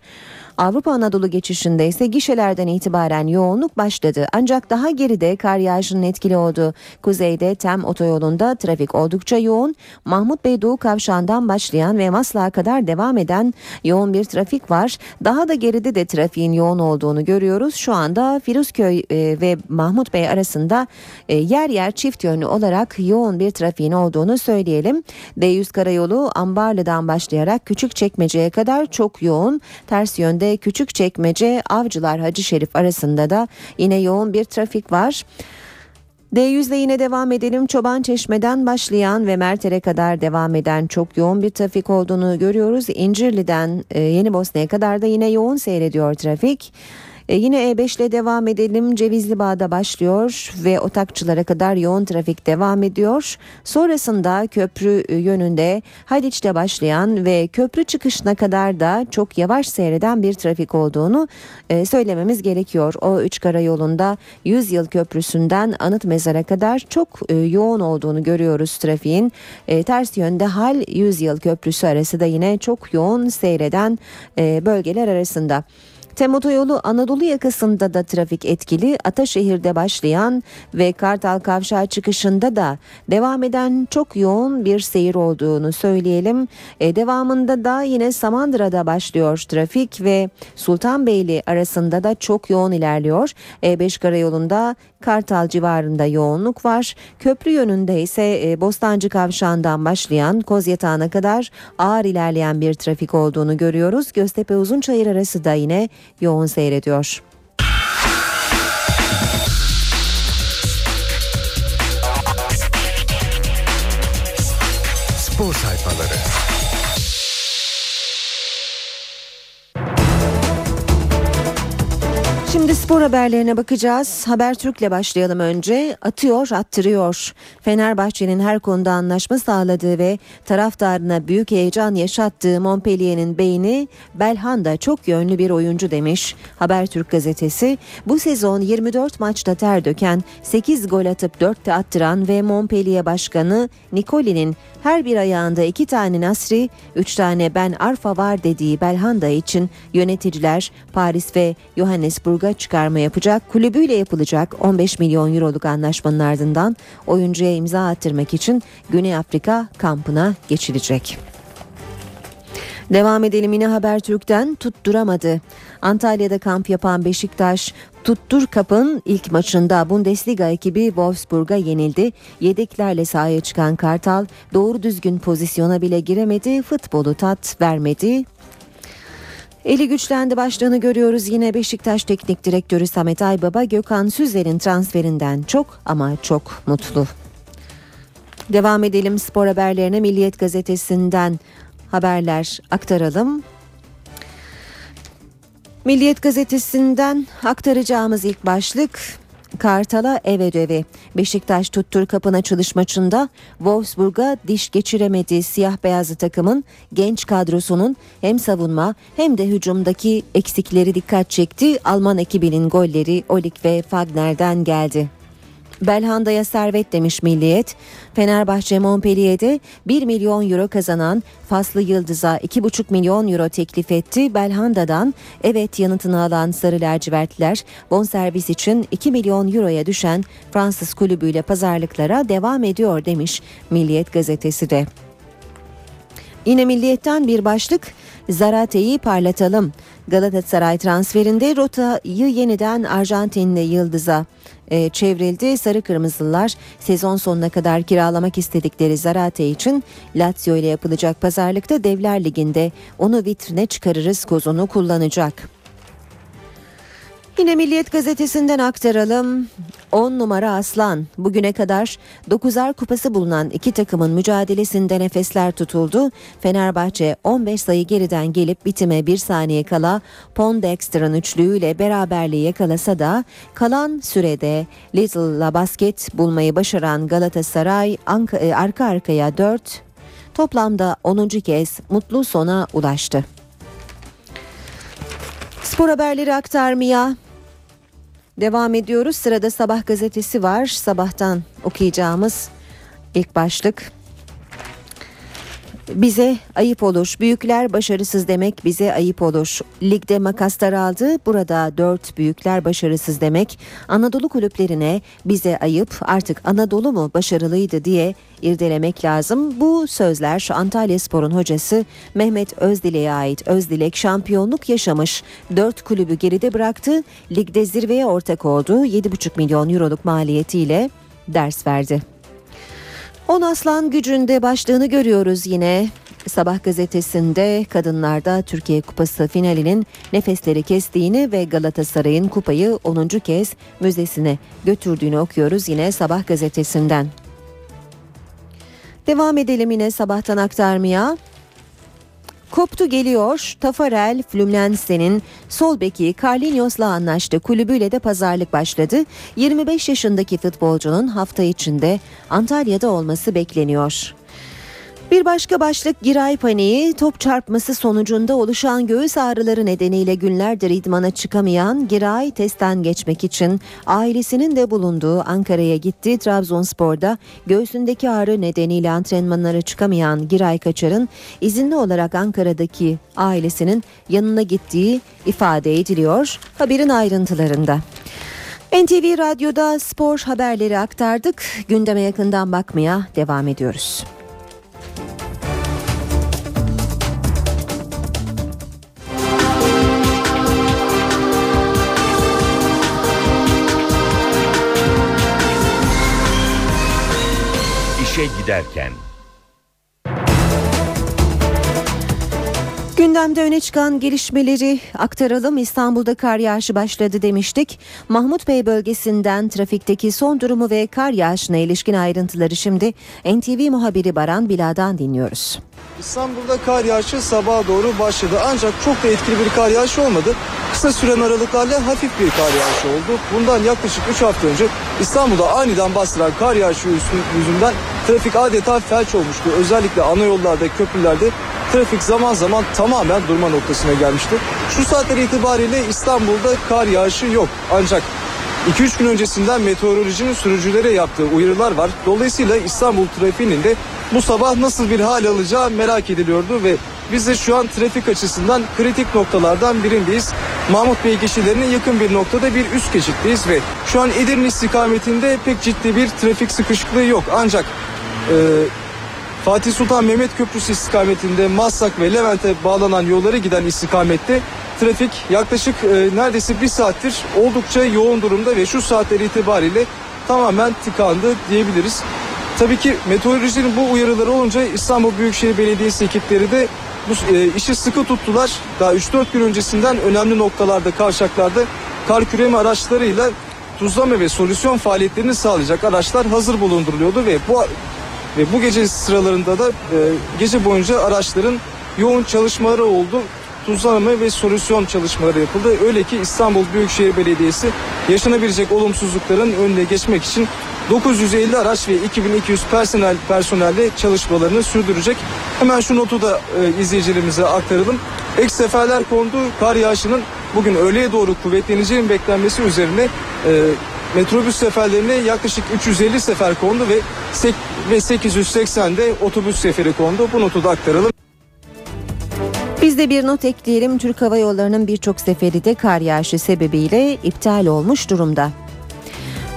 Avrupa Anadolu geçişinde ise gişelerden itibaren yoğunluk başladı. Ancak daha geride kar yağışının etkili olduğu kuzeyde Tem otoyolunda trafik oldukça yoğun. Mahmut Bey Doğu Kavşağı'ndan başlayan ve Maslak'a kadar devam eden yoğun bir trafik var. Daha da geride de trafiğin yoğun olduğunu görüyoruz. Şu anda Firuzköy e, ve Mahmut Bey arasında e, yer yer çift yönlü olarak yoğun bir trafiğin olduğunu söyleyelim. D100 karayolu Ambarlı'dan başlayarak Küçükçekmece'ye kadar çok yoğun. Ters yönde Küçükçekmece Avcılar Hacı Şerif arasında da yine yoğun bir trafik var. D100'le yine devam edelim. Çoban Çeşme'den başlayan ve Merter'e kadar devam eden çok yoğun bir trafik olduğunu görüyoruz. İncirli'den e, Yeni Bosna'ya kadar da yine yoğun seyrediyor trafik. E, yine E5 ile devam edelim. Cevizli Bağ'da başlıyor ve Otakçılara kadar yoğun trafik devam ediyor. Sonrasında köprü e, yönünde Haliç'te başlayan ve köprü çıkışına kadar da çok yavaş seyreden bir trafik olduğunu e, söylememiz gerekiyor. O üç karayolunda 100 yıl köprüsünden Anıt Mezar'a kadar çok yoğun olduğunu görüyoruz trafiğin. Ters yönde Hal 100 yıl köprüsü arası da yine çok yoğun seyreden bölgeler arasında. Tem otoyolu Anadolu yakasında da trafik etkili. Ataşehir'de başlayan ve Kartal Kavşağı çıkışında da devam eden çok yoğun bir seyir olduğunu söyleyelim. E, devamında da yine Samandıra'da başlıyor trafik ve Sultanbeyli arasında da çok yoğun ilerliyor. E5 karayolunda Kartal civarında yoğunluk var. Köprü yönünde ise e, Bostancı Kavşağı'ndan başlayan Kozyatağı'na kadar ağır ilerleyen bir trafik olduğunu görüyoruz. Göztepe Uzunçayır arası da yine yoğun seyrediyor. Spor haberlerine bakacağız. Habertürk'le başlayalım önce. Atıyor, attırıyor. Fenerbahçe'nin her konuda anlaşma sağladığı ve taraftarına büyük heyecan yaşattığı Montpellier'in beyni Belhanda çok yönlü bir oyuncu demiş. Habertürk gazetesi bu sezon 24 maçta ter döken, 8 gol atıp 4 de attıran ve Montpellier başkanı Nicoli'nin her bir ayağında 2 tane Nasri, 3 tane Ben Arfa var dediği Belhanda için yöneticiler Paris ve Johannesburg'a çıkarma yapacak. Kulübüyle yapılacak 15 milyon euroluk anlaşmanın ardından oyuncuya imza attırmak için Güney Afrika kampına geçilecek. Devam edelim yine Habertürk'ten tutturamadı. Antalya'da kamp yapan Beşiktaş Tuttur Kap'ın ilk maçında Bundesliga ekibi Wolfsburg'a yenildi. Yedeklerle sahaya çıkan Kartal doğru düzgün pozisyona bile giremedi, futbolu tat vermedi. Eli güçlendi başlığını görüyoruz yine Beşiktaş Teknik Direktörü Samet Aybaba Gökhan Süzer'in transferinden çok ama çok mutlu. Devam edelim spor haberlerine Milliyet Gazetesi'nden haberler aktaralım. Milliyet gazetesinden aktaracağımız ilk başlık Kartal'a ev ödevi. Beşiktaş tuttur kapın açılış maçında Wolfsburg'a diş geçiremediği siyah beyazlı takımın genç kadrosunun hem savunma hem de hücumdaki eksikleri dikkat çekti. Alman ekibinin golleri Olik ve Fagner'den geldi. Belhanda'ya servet demiş Milliyet. Fenerbahçe Montpellier'de 1 milyon euro kazanan Faslı Yıldız'a 2,5 milyon euro teklif etti. Belhanda'dan evet yanıtını alan Sarı Lacivertliler bonservis için 2 milyon euroya düşen Fransız kulübüyle pazarlıklara devam ediyor demiş Milliyet gazetesi de. Yine Milliyet'ten bir başlık Zarate'yi parlatalım. Galatasaray transferinde rotayı yeniden Arjantinli Yıldız'a e, çevrildi. Sarı Kırmızılılar sezon sonuna kadar kiralamak istedikleri Zarate için Lazio ile yapılacak pazarlıkta Devler Ligi'nde onu vitrine çıkarırız kozunu kullanacak. Yine Milliyet gazetesinden aktaralım. 10 numara Aslan. Bugüne kadar 9'ar kupası bulunan iki takımın mücadelesinde nefesler tutuldu. Fenerbahçe 15 sayı geriden gelip bitime bir saniye kala Pondexter'ın üçlüğüyle beraberliği yakalasa da kalan sürede Little'la basket bulmayı başaran Galatasaray e, arka arkaya 4 toplamda 10. kez mutlu sona ulaştı. Spor haberleri aktarmaya Devam ediyoruz. Sırada Sabah gazetesi var. Sabahtan okuyacağımız ilk başlık. Bize ayıp olur. Büyükler başarısız demek bize ayıp olur. Ligde makaslar aldı. Burada dört büyükler başarısız demek. Anadolu kulüplerine bize ayıp artık Anadolu mu başarılıydı diye irdelemek lazım. Bu sözler Antalya Spor'un hocası Mehmet Özdilek'e ait. Özdilek şampiyonluk yaşamış. Dört kulübü geride bıraktı. Ligde zirveye ortak oldu. 7,5 milyon euroluk maliyetiyle ders verdi. On aslan gücünde başlığını görüyoruz yine. Sabah gazetesinde kadınlarda Türkiye Kupası finalinin nefesleri kestiğini ve Galatasaray'ın kupayı 10. kez müzesine götürdüğünü okuyoruz yine Sabah gazetesinden. Devam edelim yine sabahtan aktarmaya. Koptu geliyor. Tafarel Fluminense'nin sol beki Carlinhos'la anlaştı. Kulübüyle de pazarlık başladı. 25 yaşındaki futbolcunun hafta içinde Antalya'da olması bekleniyor. Bir başka başlık Giray paniği top çarpması sonucunda oluşan göğüs ağrıları nedeniyle günlerdir idmana çıkamayan Giray testten geçmek için ailesinin de bulunduğu Ankara'ya gitti. Trabzonspor'da göğsündeki ağrı nedeniyle antrenmanlara çıkamayan Giray Kaçar'ın izinli olarak Ankara'daki ailesinin yanına gittiği ifade ediliyor haberin ayrıntılarında. NTV Radyo'da spor haberleri aktardık. Gündeme yakından bakmaya devam ediyoruz. İşe giderken. Gündemde öne çıkan gelişmeleri aktaralım. İstanbul'da kar yağışı başladı demiştik. Mahmut Bey bölgesinden trafikteki son durumu ve kar yağışına ilişkin ayrıntıları şimdi NTV muhabiri Baran Bila'dan dinliyoruz. İstanbul'da kar yağışı sabaha doğru başladı ancak çok da etkili bir kar yağışı olmadı. Kısa süren aralıklarla hafif bir kar yağışı oldu. Bundan yaklaşık 3 hafta önce İstanbul'da aniden bastıran kar yağışı yüzünden trafik adeta felç olmuştu. Özellikle ana yollarda, köprülerde trafik zaman zaman tamamen durma noktasına gelmişti. Şu saatler itibariyle İstanbul'da kar yağışı yok. Ancak 2-3 gün öncesinden meteorolojinin sürücülere yaptığı uyarılar var. Dolayısıyla İstanbul trafiğinin de bu sabah nasıl bir hal alacağı merak ediliyordu ve biz de şu an trafik açısından kritik noktalardan birindeyiz. Mahmut Bey geçişlerine yakın bir noktada bir üst geçitteyiz ve şu an Edirne istikametinde pek ciddi bir trafik sıkışıklığı yok. Ancak Fatih Sultan Mehmet Köprüsü istikametinde Maslak ve Levent'e bağlanan yollara giden istikamette trafik yaklaşık e, neredeyse bir saattir oldukça yoğun durumda ve şu saatler itibariyle tamamen tıkandı diyebiliriz. Tabii ki meteorolojinin bu uyarıları olunca İstanbul Büyükşehir Belediyesi ekipleri de bu e, işi sıkı tuttular. Daha 3-4 gün öncesinden önemli noktalarda, kavşaklarda kar küreme araçlarıyla tuzlama ve solüsyon faaliyetlerini sağlayacak araçlar hazır bulunduruluyordu ve bu ve bu gece sıralarında da e, gece boyunca araçların yoğun çalışmaları oldu. Tuzlama ve solüsyon çalışmaları yapıldı. Öyle ki İstanbul Büyükşehir Belediyesi yaşanabilecek olumsuzlukların önüne geçmek için 950 araç ve 2200 personel personelle çalışmalarını sürdürecek. Hemen şu notu da e, izleyicilerimize aktaralım. Ek seferler kondu. Kar yağışının bugün öğleye doğru kuvvetleneceğinin beklenmesi üzerine e, metrobüs seferlerine yaklaşık 350 sefer kondu ve ve 880 de otobüs seferi kondu. Bu notu da aktaralım. Biz de bir not ekleyelim. Türk Hava Yolları'nın birçok seferi de kar yağışı sebebiyle iptal olmuş durumda.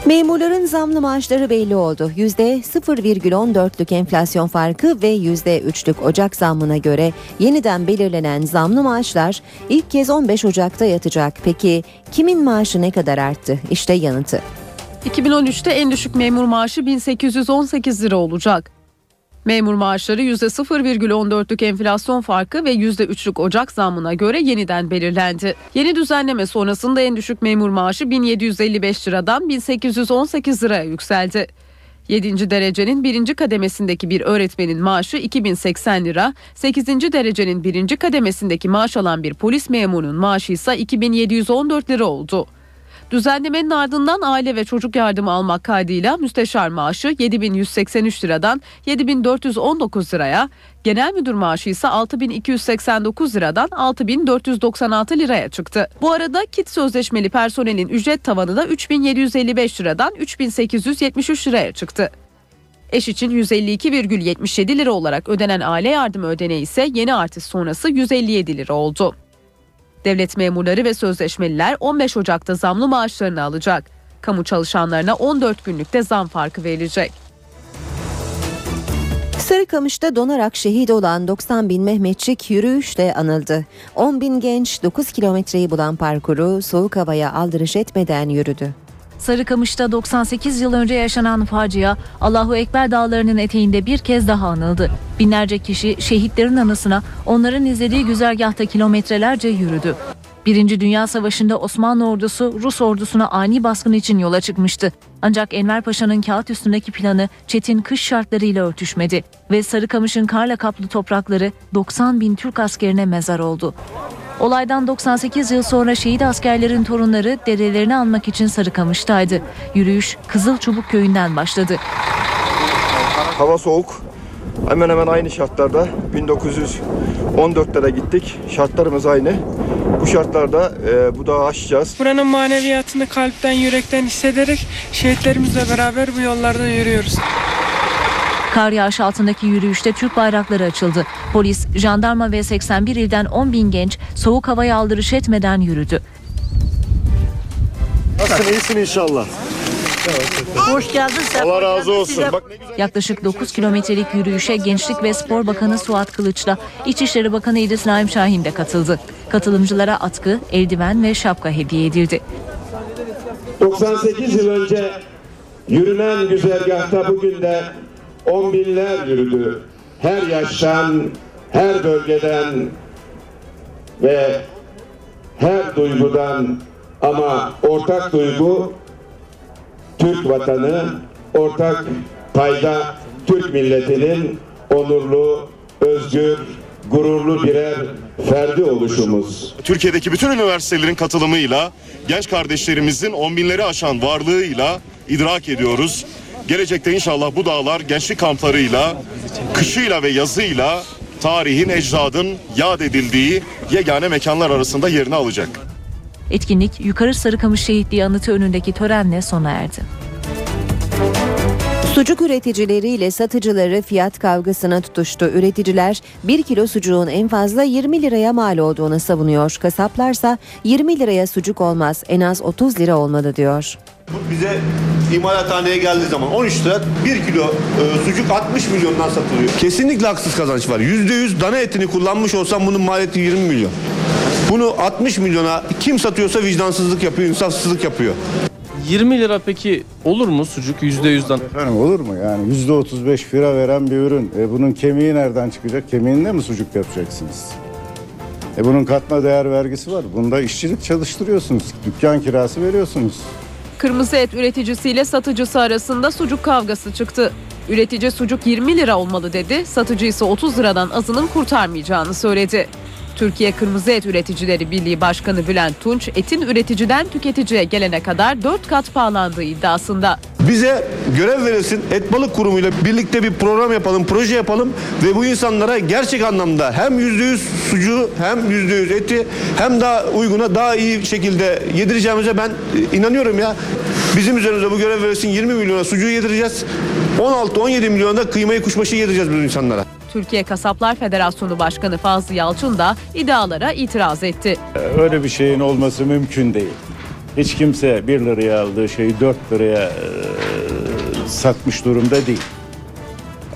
Memurların zamlı maaşları belli oldu. %0,14'lük enflasyon farkı ve %3'lük Ocak zammına göre yeniden belirlenen zamlı maaşlar ilk kez 15 Ocak'ta yatacak. Peki kimin maaşı ne kadar arttı? İşte yanıtı. 2013'te en düşük memur maaşı 1818 lira olacak. Memur maaşları %0,14'lük enflasyon farkı ve %3'lük Ocak zammına göre yeniden belirlendi. Yeni düzenleme sonrasında en düşük memur maaşı 1755 liradan 1818 liraya yükseldi. 7. derecenin 1. kademesindeki bir öğretmenin maaşı 2080 lira, 8. derecenin 1. kademesindeki maaş alan bir polis memurunun maaşı ise 2714 lira oldu. Düzenlemenin ardından aile ve çocuk yardımı almak kaydıyla müsteşar maaşı 7183 liradan 7419 liraya, genel müdür maaşı ise 6289 liradan 6496 liraya çıktı. Bu arada kit sözleşmeli personelin ücret tavanı da 3755 liradan 3873 liraya çıktı. Eş için 152,77 lira olarak ödenen aile yardımı ödeneği ise yeni artış sonrası 157 lira oldu. Devlet memurları ve sözleşmeliler 15 Ocak'ta zamlı maaşlarını alacak. Kamu çalışanlarına 14 günlükte zam farkı verilecek. Sarıkamış'ta donarak şehit olan 90 bin Mehmetçik yürüyüşle anıldı. 10 bin genç 9 kilometreyi bulan parkuru soğuk havaya aldırış etmeden yürüdü. Sarıkamış'ta 98 yıl önce yaşanan facia Allahu Ekber dağlarının eteğinde bir kez daha anıldı. Binlerce kişi şehitlerin anısına onların izlediği güzergahta kilometrelerce yürüdü. Birinci Dünya Savaşı'nda Osmanlı ordusu Rus ordusuna ani baskın için yola çıkmıştı. Ancak Enver Paşa'nın kağıt üstündeki planı çetin kış şartlarıyla örtüşmedi ve Sarıkamış'ın karla kaplı toprakları 90 bin Türk askerine mezar oldu. Olaydan 98 yıl sonra şehit askerlerin torunları dedelerini almak için Sarıkamış'taydı. Yürüyüş Kızıl Çubuk köyünden başladı. Hava soğuk. Hemen hemen aynı şartlarda 1914'lere gittik. Şartlarımız aynı. Bu şartlarda e, bu dağı aşacağız. Buranın maneviyatını kalpten, yürekten hissederek şehitlerimizle beraber bu yollarda yürüyoruz. Kar yağışı altındaki yürüyüşte Türk bayrakları açıldı. Polis, jandarma ve 81 ilden 10 bin genç soğuk havaya aldırış etmeden yürüdü. Nasılsın iyisin inşallah. Hoş geldin. Allah razı olsun. Bak Yaklaşık 9 kilometrelik yürüyüşe Gençlik ve Spor Bakanı Suat Kılıç'la İçişleri Bakanı İdris Naim Şahin de katıldı. Katılımcılara atkı, eldiven ve şapka hediye edildi. 98 yıl önce yürünen güzergahta bugün de on binler yürüdü. Her yaştan, her bölgeden, ve her duygudan ama ortak duygu Türk vatanı, ortak payda Türk milletinin onurlu, özgür, gururlu birer ferdi oluşumuz. Türkiye'deki bütün üniversitelerin katılımıyla, genç kardeşlerimizin on binleri aşan varlığıyla idrak ediyoruz. Gelecekte inşallah bu dağlar gençlik kamplarıyla, kışıyla ve yazıyla tarihin, ecdadın yad edildiği yegane mekanlar arasında yerini alacak. Etkinlik Yukarı Sarıkamış Şehitliği Anıtı önündeki törenle sona erdi. Sucuk üreticileriyle satıcıları fiyat kavgasına tutuştu. Üreticiler 1 kilo sucuğun en fazla 20 liraya mal olduğunu savunuyor. Kasaplarsa 20 liraya sucuk olmaz en az 30 lira olmalı diyor. Bize imalathaneye geldiği zaman 13 lira 1 kilo e, sucuk 60 milyondan satılıyor. Kesinlikle haksız kazanç var. %100 dana etini kullanmış olsam bunun maliyeti 20 milyon. Bunu 60 milyona kim satıyorsa vicdansızlık yapıyor, insafsızlık yapıyor. 20 lira peki olur mu sucuk %100'den? Efendim olur mu yani yüzde 35 fira veren bir ürün. E bunun kemiği nereden çıkacak? Kemiğinde mi sucuk yapacaksınız? E bunun katma değer vergisi var. Bunda işçilik çalıştırıyorsunuz. Dükkan kirası veriyorsunuz. Kırmızı et üreticisiyle satıcısı arasında sucuk kavgası çıktı. Üretici sucuk 20 lira olmalı dedi, satıcı ise 30 liradan azının kurtarmayacağını söyledi. Türkiye Kırmızı Et Üreticileri Birliği Başkanı Bülent Tunç, etin üreticiden tüketiciye gelene kadar 4 kat pahalandığı iddiasında. Bize görev verilsin, et balık kurumuyla birlikte bir program yapalım, proje yapalım ve bu insanlara gerçek anlamda hem %100 sucuğu hem %100 eti hem daha uyguna daha iyi şekilde yedireceğimize ben e, inanıyorum ya. Bizim üzerimize bu görev verilsin 20 milyona sucuğu yedireceğiz. 16-17 milyona kıymayı kuşbaşı yedireceğiz bu insanlara. Türkiye Kasaplar Federasyonu Başkanı Fazlı Yalçın da iddialara itiraz etti. E, Öyle bir şeyin olması mümkün değil. Hiç kimse 1 liraya aldığı şeyi 4 liraya e, satmış durumda değil.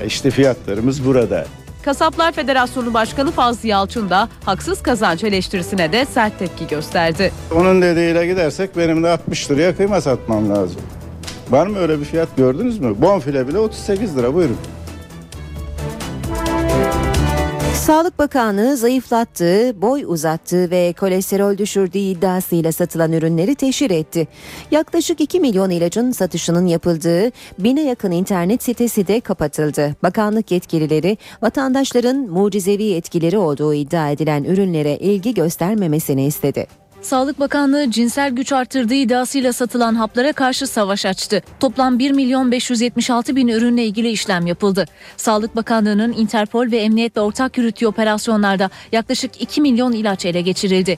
E İşte fiyatlarımız burada. Kasaplar Federasyonu Başkanı Fazlı Yalçın da haksız kazanç eleştirisine de sert tepki gösterdi. Onun dediğiyle gidersek benim de 60 liraya kıyma satmam lazım. Var mı öyle bir fiyat gördünüz mü? Bonfile bile 38 lira buyurun. Sağlık Bakanlığı zayıflattığı, boy uzattığı ve kolesterol düşürdüğü iddiasıyla satılan ürünleri teşhir etti. Yaklaşık 2 milyon ilacın satışının yapıldığı bine yakın internet sitesi de kapatıldı. Bakanlık yetkilileri vatandaşların mucizevi etkileri olduğu iddia edilen ürünlere ilgi göstermemesini istedi. Sağlık Bakanlığı cinsel güç arttırdığı iddiasıyla satılan haplara karşı savaş açtı. Toplam 1 milyon 576 bin ürünle ilgili işlem yapıldı. Sağlık Bakanlığı'nın Interpol ve emniyetle ortak yürüttüğü operasyonlarda yaklaşık 2 milyon ilaç ele geçirildi.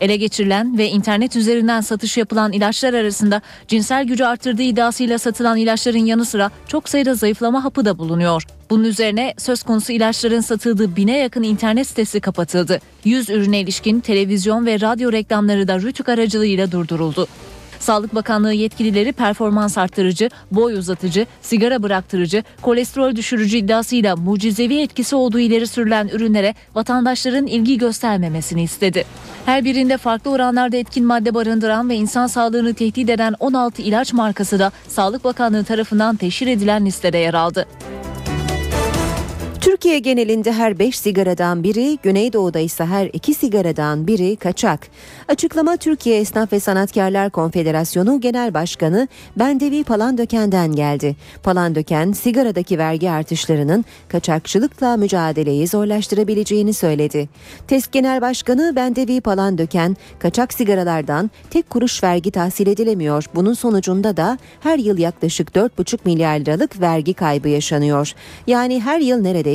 Ele geçirilen ve internet üzerinden satış yapılan ilaçlar arasında cinsel gücü arttırdığı iddiasıyla satılan ilaçların yanı sıra çok sayıda zayıflama hapı da bulunuyor. Bunun üzerine söz konusu ilaçların satıldığı bine yakın internet sitesi kapatıldı. 100 ürüne ilişkin televizyon ve radyo reklamları da Rütük aracılığıyla durduruldu. Sağlık Bakanlığı yetkilileri performans arttırıcı, boy uzatıcı, sigara bıraktırıcı, kolesterol düşürücü iddiasıyla mucizevi etkisi olduğu ileri sürülen ürünlere vatandaşların ilgi göstermemesini istedi. Her birinde farklı oranlarda etkin madde barındıran ve insan sağlığını tehdit eden 16 ilaç markası da Sağlık Bakanlığı tarafından teşhir edilen listede yer aldı. Türkiye genelinde her 5 sigaradan biri, Güneydoğu'da ise her 2 sigaradan biri kaçak. Açıklama Türkiye Esnaf ve Sanatkarlar Konfederasyonu Genel Başkanı Bendevi Palandöken'den geldi. Palandöken, sigaradaki vergi artışlarının kaçakçılıkla mücadeleyi zorlaştırabileceğini söyledi. TESK Genel Başkanı Bendevi Palandöken, kaçak sigaralardan tek kuruş vergi tahsil edilemiyor. Bunun sonucunda da her yıl yaklaşık 4,5 milyar liralık vergi kaybı yaşanıyor. Yani her yıl neredeyse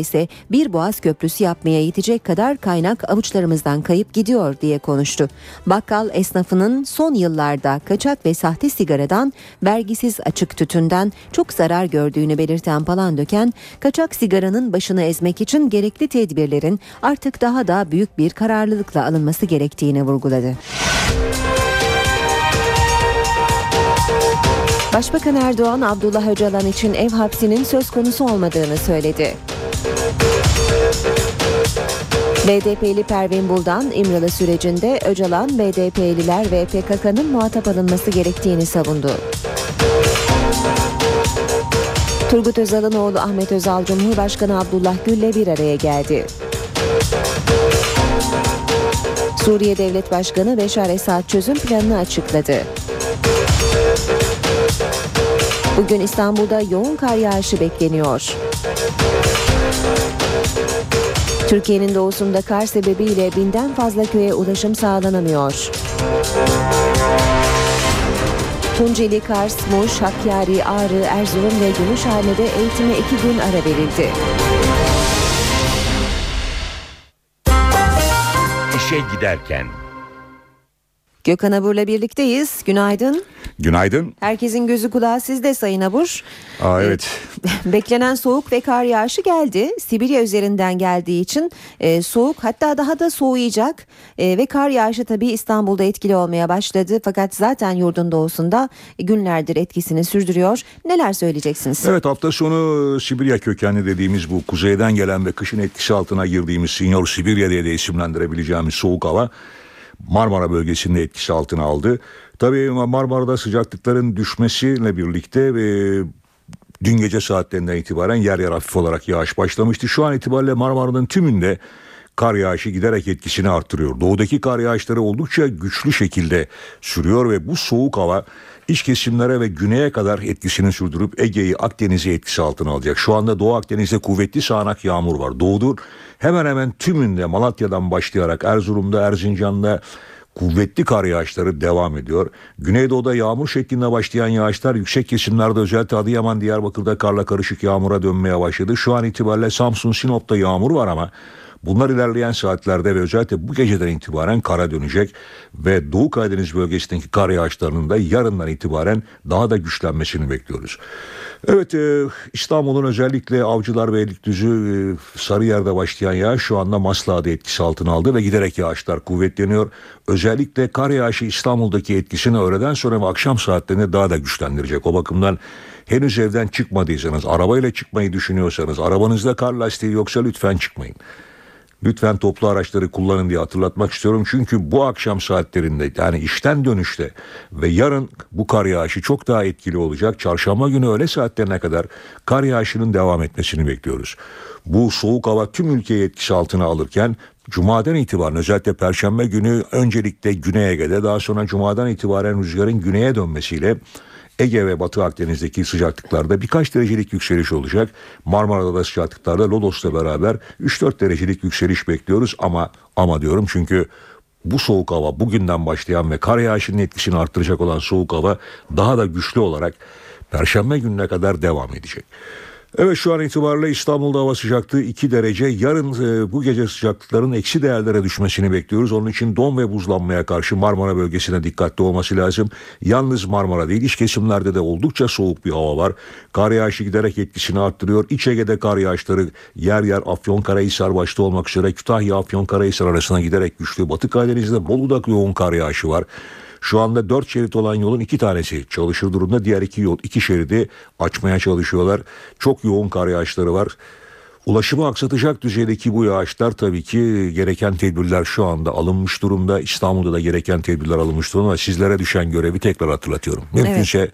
bir boğaz köprüsü yapmaya yetecek kadar kaynak avuçlarımızdan kayıp gidiyor diye konuştu. Bakkal esnafının son yıllarda kaçak ve sahte sigaradan, vergisiz açık tütünden çok zarar gördüğünü belirten Palandöken, kaçak sigaranın başını ezmek için gerekli tedbirlerin artık daha da büyük bir kararlılıkla alınması gerektiğini vurguladı. Başbakan Erdoğan Abdullah Öcalan için ev hapsinin söz konusu olmadığını söyledi. BDP'li Pervin Buldan İmralı sürecinde Öcalan, BDP'liler ve PKK'nın muhatap alınması gerektiğini savundu. Turgut Özal'ın oğlu Ahmet Özal Cumhurbaşkanı Abdullah Gül'le bir araya geldi. Suriye Devlet Başkanı Beşar Esad çözüm planını açıkladı. Bugün İstanbul'da yoğun kar yağışı bekleniyor. Türkiye'nin doğusunda kar sebebiyle binden fazla köye ulaşım sağlanamıyor. Tunceli, Kars, Muş, Hakkari, Ağrı, Erzurum ve Gümüşhane'de eğitime iki gün ara verildi. İşe giderken Gökhan Abur'la birlikteyiz. Günaydın. Günaydın. Herkesin gözü kulağı sizde Sayın Abur. Aa, evet. [LAUGHS] Beklenen soğuk ve kar yağışı geldi. Sibirya üzerinden geldiği için e, soğuk hatta daha da soğuyacak e, ve kar yağışı tabii İstanbul'da etkili olmaya başladı. Fakat zaten yurdun doğusunda günlerdir etkisini sürdürüyor. Neler söyleyeceksiniz? Evet hafta sonu Sibirya kökenli dediğimiz bu kuzeyden gelen ve kışın etkisi altına girdiğimiz Sinyor Sibirya diye de isimlendirebileceğimiz soğuk hava Marmara bölgesinde etkisi altına aldı. Tabii Marmara'da sıcaklıkların düşmesiyle birlikte ve dün gece saatlerinden itibaren yer yer hafif olarak yağış başlamıştı. Şu an itibariyle Marmara'nın tümünde kar yağışı giderek etkisini arttırıyor. Doğudaki kar yağışları oldukça güçlü şekilde sürüyor ve bu soğuk hava iç kesimlere ve güneye kadar etkisini sürdürüp Ege'yi Akdeniz'i etkisi altına alacak. Şu anda Doğu Akdeniz'de kuvvetli sağanak yağmur var. Doğudur hemen hemen tümünde Malatya'dan başlayarak Erzurum'da, Erzincan'da kuvvetli kar yağışları devam ediyor. Güneydoğu'da yağmur şeklinde başlayan yağışlar yüksek kesimlerde özellikle Adıyaman, Diyarbakır'da karla karışık yağmura dönmeye başladı. Şu an itibariyle Samsun, Sinop'ta yağmur var ama Bunlar ilerleyen saatlerde ve özellikle bu geceden itibaren kara dönecek ve Doğu Karadeniz bölgesindeki kar yağışlarının da yarından itibaren daha da güçlenmesini bekliyoruz. Evet e, İstanbul'un özellikle Avcılar ve Beylikdüzü e, Sarıyer'de başlayan yağış şu anda Maslak'da etkisi altına aldı ve giderek yağışlar kuvvetleniyor. Özellikle kar yağışı İstanbul'daki etkisini öğleden sonra ve akşam saatlerinde daha da güçlendirecek. O bakımdan henüz evden çıkmadıysanız, arabayla çıkmayı düşünüyorsanız, arabanızda kar lastiği yoksa lütfen çıkmayın. Lütfen toplu araçları kullanın diye hatırlatmak istiyorum. Çünkü bu akşam saatlerinde yani işten dönüşte ve yarın bu kar yağışı çok daha etkili olacak. Çarşamba günü öğle saatlerine kadar kar yağışının devam etmesini bekliyoruz. Bu soğuk hava tüm ülkeyi etkisi altına alırken Cuma'dan itibaren özellikle Perşembe günü öncelikle Güney Ege'de daha sonra Cuma'dan itibaren rüzgarın güneye dönmesiyle Ege ve Batı Akdeniz'deki sıcaklıklarda birkaç derecelik yükseliş olacak. Marmara'da da sıcaklıklarda Lodos'la beraber 3-4 derecelik yükseliş bekliyoruz ama ama diyorum çünkü bu soğuk hava bugünden başlayan ve kar yağışının etkisini arttıracak olan soğuk hava daha da güçlü olarak Perşembe gününe kadar devam edecek. Evet şu an itibariyle İstanbul'da hava sıcaklığı 2 derece. Yarın e, bu gece sıcaklıkların eksi değerlere düşmesini bekliyoruz. Onun için don ve buzlanmaya karşı Marmara bölgesine dikkatli olması lazım. Yalnız Marmara değil iç kesimlerde de oldukça soğuk bir hava var. Kar yağışı giderek etkisini arttırıyor. İç Ege'de kar yağışları yer yer Afyonkarahisar başta olmak üzere Kütahya Afyonkarahisar arasına giderek güçlü. Batı Karadeniz'de Bolu'da yoğun kar yağışı var. Şu anda dört şerit olan yolun iki tanesi çalışır durumda. Diğer iki yol iki şeridi açmaya çalışıyorlar. Çok yoğun kar yağışları var. Ulaşımı aksatacak düzeydeki bu yağışlar tabii ki gereken tedbirler şu anda alınmış durumda. İstanbul'da da gereken tedbirler alınmış durumda. Sizlere düşen görevi tekrar hatırlatıyorum. Mümkünse evet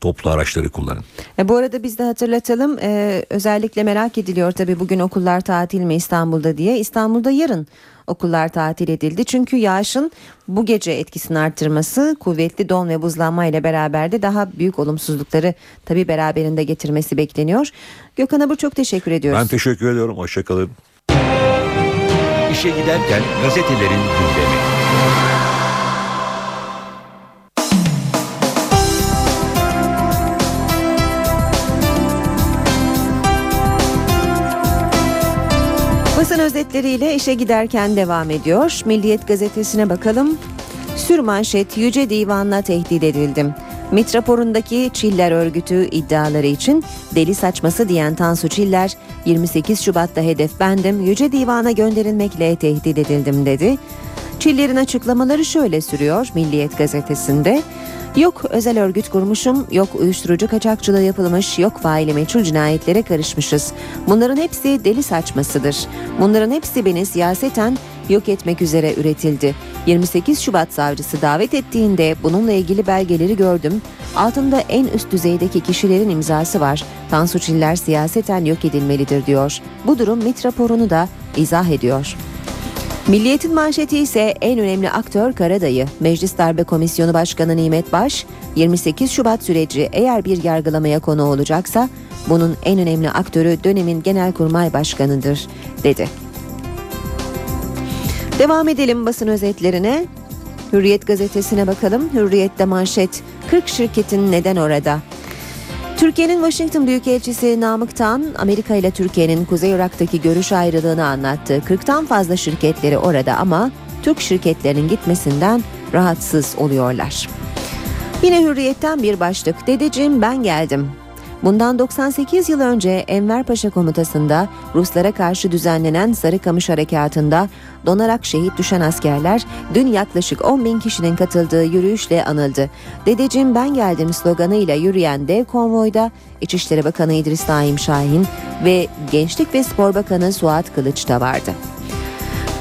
toplu araçları kullanın. E, bu arada biz de hatırlatalım e, özellikle merak ediliyor tabii bugün okullar tatil mi İstanbul'da diye. İstanbul'da yarın okullar tatil edildi. Çünkü yağışın bu gece etkisini artırması kuvvetli don ve buzlanma ile beraber de daha büyük olumsuzlukları tabii beraberinde getirmesi bekleniyor. Gökhan Abur çok teşekkür ediyoruz. Ben teşekkür ediyorum. Hoşçakalın. İşe giderken gazetelerin gündemi. Basın özetleriyle işe giderken devam ediyor. Milliyet gazetesine bakalım. Sürmanşet Yüce Divan'la tehdit edildim. MİT raporundaki Çiller örgütü iddiaları için deli saçması diyen Tansu Çiller 28 Şubat'ta hedef bendim Yüce Divan'a gönderilmekle tehdit edildim dedi. Çiller'in açıklamaları şöyle sürüyor Milliyet gazetesinde. Yok özel örgüt kurmuşum, yok uyuşturucu kaçakçılığı yapılmış, yok faili meçhul cinayetlere karışmışız. Bunların hepsi deli saçmasıdır. Bunların hepsi beni siyaseten yok etmek üzere üretildi. 28 Şubat savcısı davet ettiğinde bununla ilgili belgeleri gördüm. Altında en üst düzeydeki kişilerin imzası var. Tansu Çiller siyaseten yok edilmelidir diyor. Bu durum MIT raporunu da izah ediyor. Milliyetin manşeti ise en önemli aktör Karadayı. Meclis Darbe Komisyonu Başkanı Nimet Baş, 28 Şubat süreci eğer bir yargılamaya konu olacaksa bunun en önemli aktörü dönemin Genelkurmay Başkanı'dır dedi. Devam edelim basın özetlerine. Hürriyet gazetesine bakalım. Hürriyet'te manşet 40 şirketin neden orada? Türkiye'nin Washington Büyükelçisi Namık Tan, Amerika ile Türkiye'nin Kuzey Irak'taki görüş ayrılığını anlattı. 40'tan fazla şirketleri orada ama Türk şirketlerinin gitmesinden rahatsız oluyorlar. Yine Hürriyet'ten bir başlık. Dedeciğim ben geldim. Bundan 98 yıl önce Enver Paşa komutasında Ruslara karşı düzenlenen Sarıkamış Harekatı'nda donarak şehit düşen askerler dün yaklaşık 10 bin kişinin katıldığı yürüyüşle anıldı. Dedeciğim ben geldim sloganıyla yürüyen dev konvoyda İçişleri Bakanı İdris Naim Şahin ve Gençlik ve Spor Bakanı Suat Kılıç da vardı.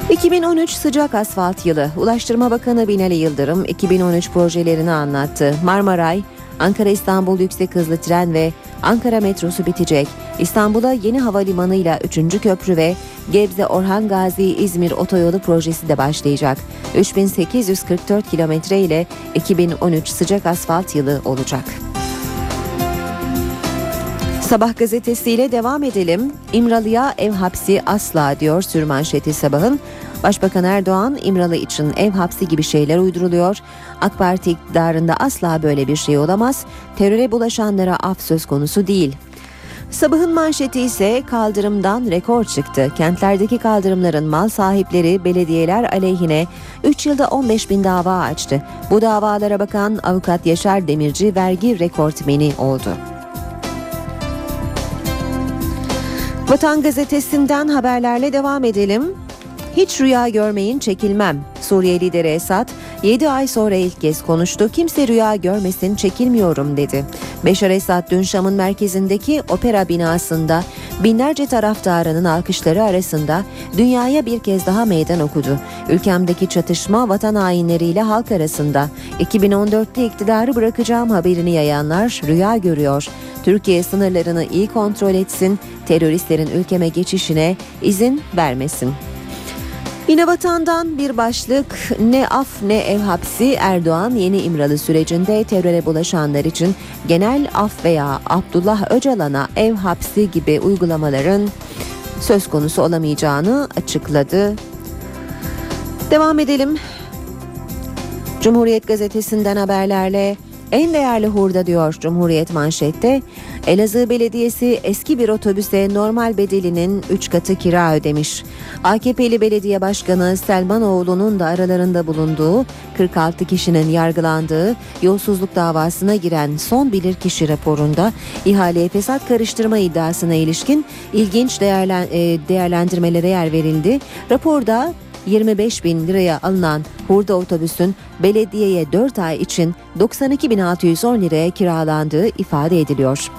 2013 sıcak asfalt yılı. Ulaştırma Bakanı Binali Yıldırım 2013 projelerini anlattı. Marmaray, Ankara İstanbul yüksek hızlı tren ve Ankara metrosu bitecek. İstanbul'a yeni havalimanı ile 3. köprü ve Gebze Orhan Gazi İzmir otoyolu projesi de başlayacak. 3844 kilometre ile 2013 sıcak asfalt yılı olacak. Sabah gazetesiyle devam edelim. İmralı'ya ev hapsi asla diyor sürmanşeti sabahın. Başbakan Erdoğan İmralı için ev hapsi gibi şeyler uyduruluyor. AK Parti iktidarında asla böyle bir şey olamaz. Teröre bulaşanlara af söz konusu değil. Sabahın manşeti ise kaldırımdan rekor çıktı. Kentlerdeki kaldırımların mal sahipleri belediyeler aleyhine 3 yılda 15 bin dava açtı. Bu davalara bakan avukat Yaşar Demirci vergi rekortmeni oldu. Vatan gazetesinden haberlerle devam edelim. Hiç rüya görmeyin çekilmem. Suriye lideri Esad 7 ay sonra ilk kez konuştu. Kimse rüya görmesin çekilmiyorum dedi. Beşar Esad dün Şam'ın merkezindeki opera binasında binlerce taraftarının alkışları arasında dünyaya bir kez daha meydan okudu. Ülkemdeki çatışma vatan hainleriyle halk arasında 2014'te iktidarı bırakacağım haberini yayanlar rüya görüyor. Türkiye sınırlarını iyi kontrol etsin, teröristlerin ülkeme geçişine izin vermesin. Yine vatandan bir başlık ne af ne ev hapsi Erdoğan yeni İmralı sürecinde teröre bulaşanlar için genel af veya Abdullah Öcalan'a ev hapsi gibi uygulamaların söz konusu olamayacağını açıkladı. Devam edelim. Cumhuriyet gazetesinden haberlerle en değerli hurda diyor Cumhuriyet manşette. Elazığ Belediyesi eski bir otobüse normal bedelinin 3 katı kira ödemiş. AKP'li belediye başkanı Selmanoğlu'nun da aralarında bulunduğu 46 kişinin yargılandığı yolsuzluk davasına giren son bilirkişi raporunda ihaleye fesat karıştırma iddiasına ilişkin ilginç değerlen, değerlendirmelere yer verildi. Raporda 25 bin liraya alınan hurda otobüsün belediyeye 4 ay için 92.610 liraya kiralandığı ifade ediliyor.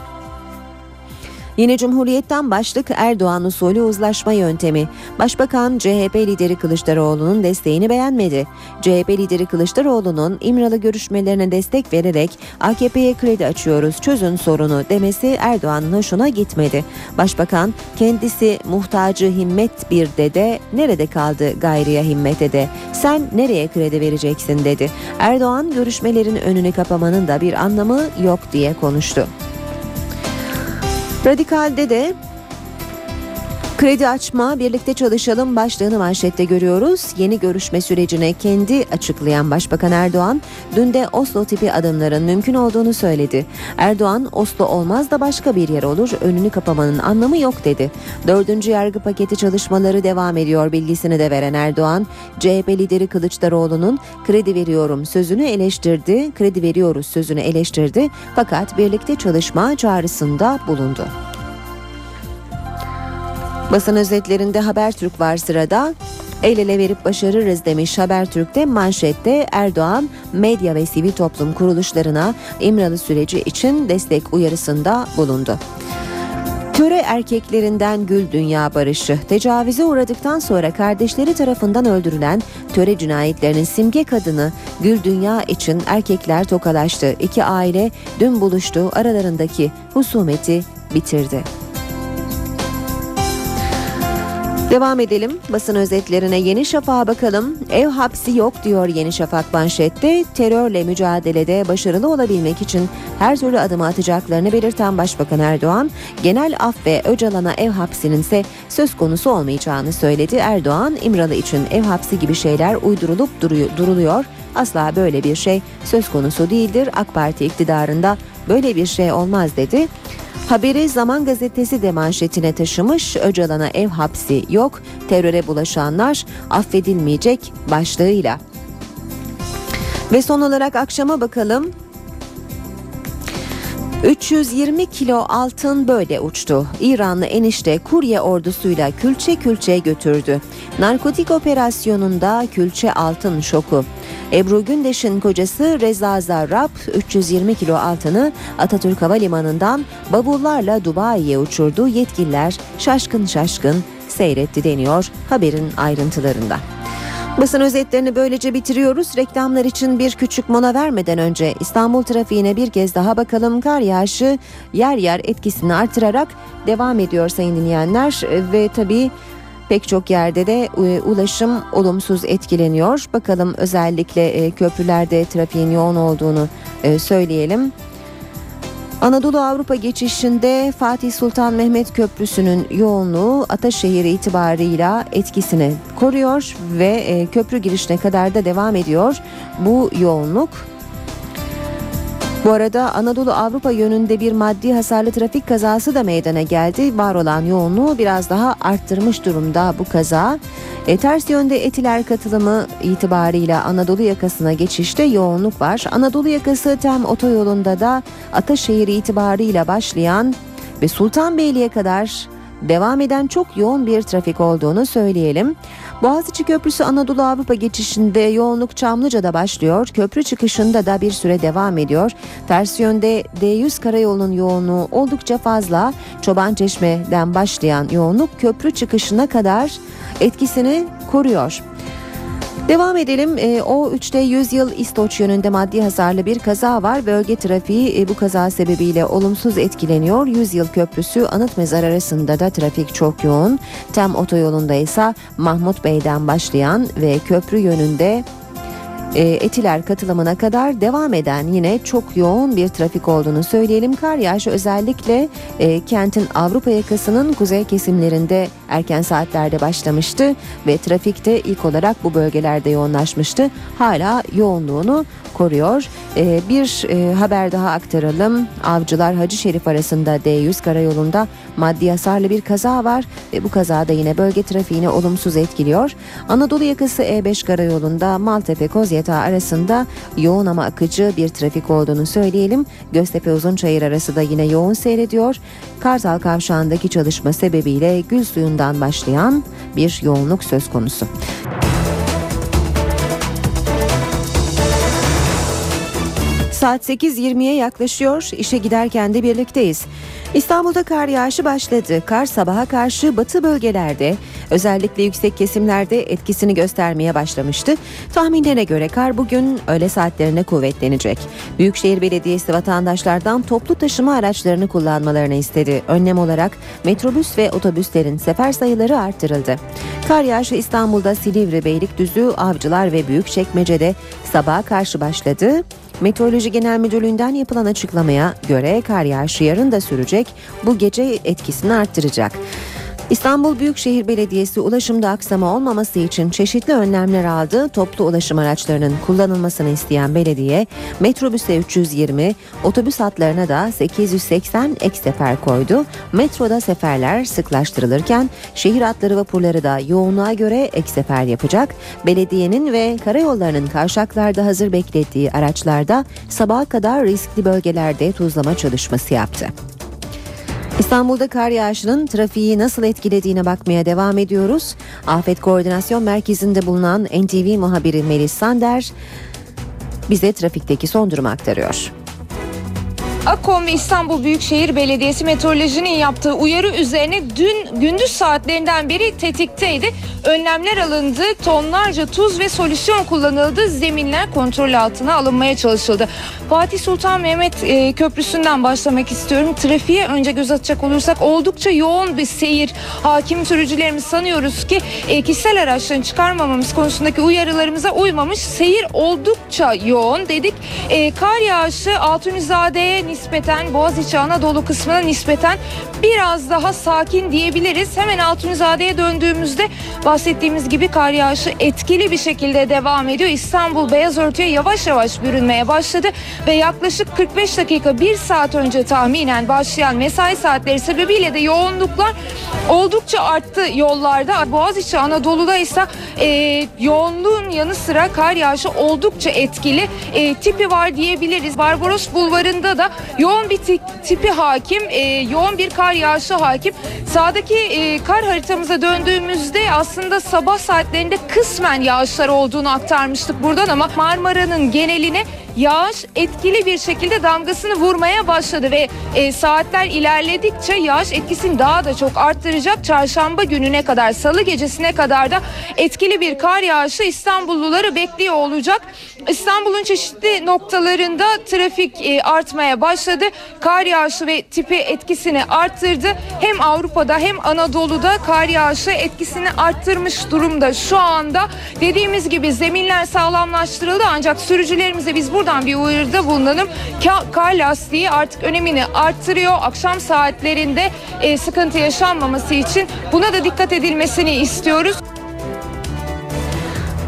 Yine Cumhuriyet'ten başlık Erdoğan usulü uzlaşma yöntemi. Başbakan CHP lideri Kılıçdaroğlu'nun desteğini beğenmedi. CHP lideri Kılıçdaroğlu'nun İmralı görüşmelerine destek vererek AKP'ye kredi açıyoruz çözün sorunu demesi Erdoğan'ın hoşuna gitmedi. Başbakan kendisi muhtacı himmet bir dede nerede kaldı gayriye himmet dede sen nereye kredi vereceksin dedi. Erdoğan görüşmelerin önünü kapamanın da bir anlamı yok diye konuştu. Radikal'de de Kredi açma, birlikte çalışalım başlığını manşette görüyoruz. Yeni görüşme sürecine kendi açıklayan Başbakan Erdoğan, dün de Oslo tipi adımların mümkün olduğunu söyledi. Erdoğan, Oslo olmaz da başka bir yer olur, önünü kapamanın anlamı yok dedi. Dördüncü yargı paketi çalışmaları devam ediyor bilgisini de veren Erdoğan, CHP lideri Kılıçdaroğlu'nun kredi veriyorum sözünü eleştirdi, kredi veriyoruz sözünü eleştirdi fakat birlikte çalışma çağrısında bulundu. Basın özetlerinde Habertürk var sırada. El ele verip başarırız demiş Habertürk'te manşette Erdoğan medya ve sivil toplum kuruluşlarına İmralı süreci için destek uyarısında bulundu. Töre erkeklerinden Gül Dünya Barışı, tecavüze uğradıktan sonra kardeşleri tarafından öldürülen töre cinayetlerinin simge kadını Gül Dünya için erkekler tokalaştı. İki aile dün buluştu, aralarındaki husumeti bitirdi. Devam edelim basın özetlerine Yeni Şafak'a bakalım. Ev hapsi yok diyor Yeni Şafak manşette. Terörle mücadelede başarılı olabilmek için her türlü adımı atacaklarını belirten Başbakan Erdoğan, genel af ve Öcalan'a ev hapsinin ise söz konusu olmayacağını söyledi. Erdoğan, İmralı için ev hapsi gibi şeyler uydurulup duruyor, duruluyor. Asla böyle bir şey söz konusu değildir. AK Parti iktidarında böyle bir şey olmaz dedi. Haberi Zaman Gazetesi de manşetine taşımış. Öcalan'a ev hapsi yok, teröre bulaşanlar affedilmeyecek başlığıyla. Ve son olarak akşama bakalım. 320 kilo altın böyle uçtu. İranlı enişte kurye ordusuyla külçe külçe götürdü. Narkotik operasyonunda külçe altın şoku. Ebru Gündeş'in kocası Reza Zarrab 320 kilo altını Atatürk Havalimanı'ndan bavullarla Dubai'ye uçurdu. Yetkililer şaşkın şaşkın seyretti deniyor haberin ayrıntılarında. Basın özetlerini böylece bitiriyoruz. Reklamlar için bir küçük mola vermeden önce İstanbul trafiğine bir kez daha bakalım. Kar yağışı yer yer etkisini artırarak devam ediyor sayın dinleyenler ve tabii pek çok yerde de e, ulaşım olumsuz etkileniyor. Bakalım özellikle e, köprülerde trafiğin yoğun olduğunu e, söyleyelim. Anadolu Avrupa geçişinde Fatih Sultan Mehmet Köprüsü'nün yoğunluğu Ataşehir itibarıyla etkisini koruyor ve e, köprü girişine kadar da devam ediyor bu yoğunluk. Bu arada Anadolu Avrupa yönünde bir maddi hasarlı trafik kazası da meydana geldi. Var olan yoğunluğu biraz daha arttırmış durumda bu kaza. E, ters yönde etiler katılımı itibarıyla Anadolu yakasına geçişte yoğunluk var. Anadolu yakası tem otoyolunda da Ataşehir itibarıyla başlayan ve Sultanbeyli'ye kadar devam eden çok yoğun bir trafik olduğunu söyleyelim. Boğaziçi Köprüsü Anadolu Avrupa geçişinde yoğunluk Çamlıca'da başlıyor. Köprü çıkışında da bir süre devam ediyor. Ters yönde D100 karayolunun yoğunluğu oldukça fazla. Çobançeşme'den başlayan yoğunluk köprü çıkışına kadar etkisini koruyor. Devam edelim. E, o 3'te 100 yıl İstoç yönünde maddi hasarlı bir kaza var. Bölge trafiği e, bu kaza sebebiyle olumsuz etkileniyor. 100 yıl köprüsü Anıt Mezar arasında da trafik çok yoğun. Tem otoyolunda ise Mahmut Bey'den başlayan ve köprü yönünde e, Etiler katılımına kadar devam eden yine çok yoğun bir trafik olduğunu söyleyelim. Kar yağışı özellikle e, kentin Avrupa yakasının kuzey kesimlerinde erken saatlerde başlamıştı ve trafikte ilk olarak bu bölgelerde yoğunlaşmıştı. Hala yoğunluğunu koruyor. E, bir e, haber daha aktaralım. Avcılar Hacı Şerif arasında D100 karayolunda maddi hasarlı bir kaza var ve bu kazada yine bölge trafiğini olumsuz etkiliyor. Anadolu yakası E5 karayolunda Maltepe Kozyatağı arasında yoğun ama akıcı bir trafik olduğunu söyleyelim. Göztepe Uzunçayır arası da yine yoğun seyrediyor. Kartal Kavşağı'ndaki çalışma sebebiyle Gül Suyu'ndan başlayan bir yoğunluk söz konusu. Saat 8.20'ye yaklaşıyor. İşe giderken de birlikteyiz. İstanbul'da kar yağışı başladı. Kar sabaha karşı batı bölgelerde özellikle yüksek kesimlerde etkisini göstermeye başlamıştı. Tahminlere göre kar bugün öğle saatlerine kuvvetlenecek. Büyükşehir Belediyesi vatandaşlardan toplu taşıma araçlarını kullanmalarını istedi. Önlem olarak metrobüs ve otobüslerin sefer sayıları artırıldı. Kar yağışı İstanbul'da Silivri, Beylikdüzü, Avcılar ve Büyükçekmece'de sabaha karşı başladı. Meteoroloji Genel Müdürlüğü'nden yapılan açıklamaya göre kar yağışı yarın da sürecek. Bu gece etkisini arttıracak. İstanbul Büyükşehir Belediyesi ulaşımda aksama olmaması için çeşitli önlemler aldı. Toplu ulaşım araçlarının kullanılmasını isteyen belediye metrobüse 320, otobüs hatlarına da 880 ek sefer koydu. Metroda seferler sıklaştırılırken şehir hatları vapurları da yoğunluğa göre ek sefer yapacak. Belediyenin ve karayollarının kavşaklarda hazır beklettiği araçlarda sabaha kadar riskli bölgelerde tuzlama çalışması yaptı. İstanbul'da kar yağışının trafiği nasıl etkilediğine bakmaya devam ediyoruz. Afet Koordinasyon Merkezi'nde bulunan NTV muhabiri Melis Sander bize trafikteki son durumu aktarıyor. Akom İstanbul Büyükşehir Belediyesi meteorolojinin yaptığı uyarı üzerine dün gündüz saatlerinden beri tetikteydi. Önlemler alındı, tonlarca tuz ve solüsyon kullanıldı, zeminler kontrol altına alınmaya çalışıldı. Fatih Sultan Mehmet e, Köprüsü'nden başlamak istiyorum. Trafiğe önce göz atacak olursak oldukça yoğun bir seyir. Hakim sürücülerimiz sanıyoruz ki e, kişisel araçların çıkarmamamız konusundaki uyarılarımıza uymamış. Seyir oldukça yoğun dedik. E, kar yağışı Altunizade'ye nispeten Boğaziçi Anadolu kısmına nispeten biraz daha sakin diyebiliriz. Hemen Altunizade'ye döndüğümüzde bahsettiğimiz gibi kar yağışı etkili bir şekilde devam ediyor. İstanbul beyaz örtüye yavaş yavaş bürünmeye başladı ve yaklaşık 45 dakika 1 saat önce tahminen başlayan mesai saatleri sebebiyle de yoğunluklar oldukça arttı yollarda. Boğaziçi Anadolu'da ise e, yoğunluğun yanı sıra kar yağışı oldukça etkili. E, tipi var diyebiliriz. Barbaros Bulvarı'nda da yoğun bir ti- tipi hakim, e, yoğun bir kar yağışı hakim. Sağdaki e, kar haritamıza döndüğümüzde aslında sabah saatlerinde kısmen yağışlar olduğunu aktarmıştık buradan ama Marmara'nın geneline yağış etkili bir şekilde damgasını vurmaya başladı ve e, saatler ilerledikçe yağış etkisini daha da çok arttıracak. Çarşamba gününe kadar, salı gecesine kadar da etkili bir kar yağışı İstanbulluları bekliyor olacak. İstanbul'un çeşitli noktalarında trafik e, artmaya başladı. Kar yağışı ve tipi etkisini arttırdı. Hem Avrupa'da hem Anadolu'da kar yağışı etkisini arttırmış durumda şu anda. Dediğimiz gibi zeminler sağlamlaştırıldı ancak sürücülerimize biz buradan bir uyarıda bulunalım. Ka- Kar lastiği artık önemini arttırıyor. Akşam saatlerinde e, sıkıntı yaşanmaması için buna da dikkat edilmesini istiyoruz.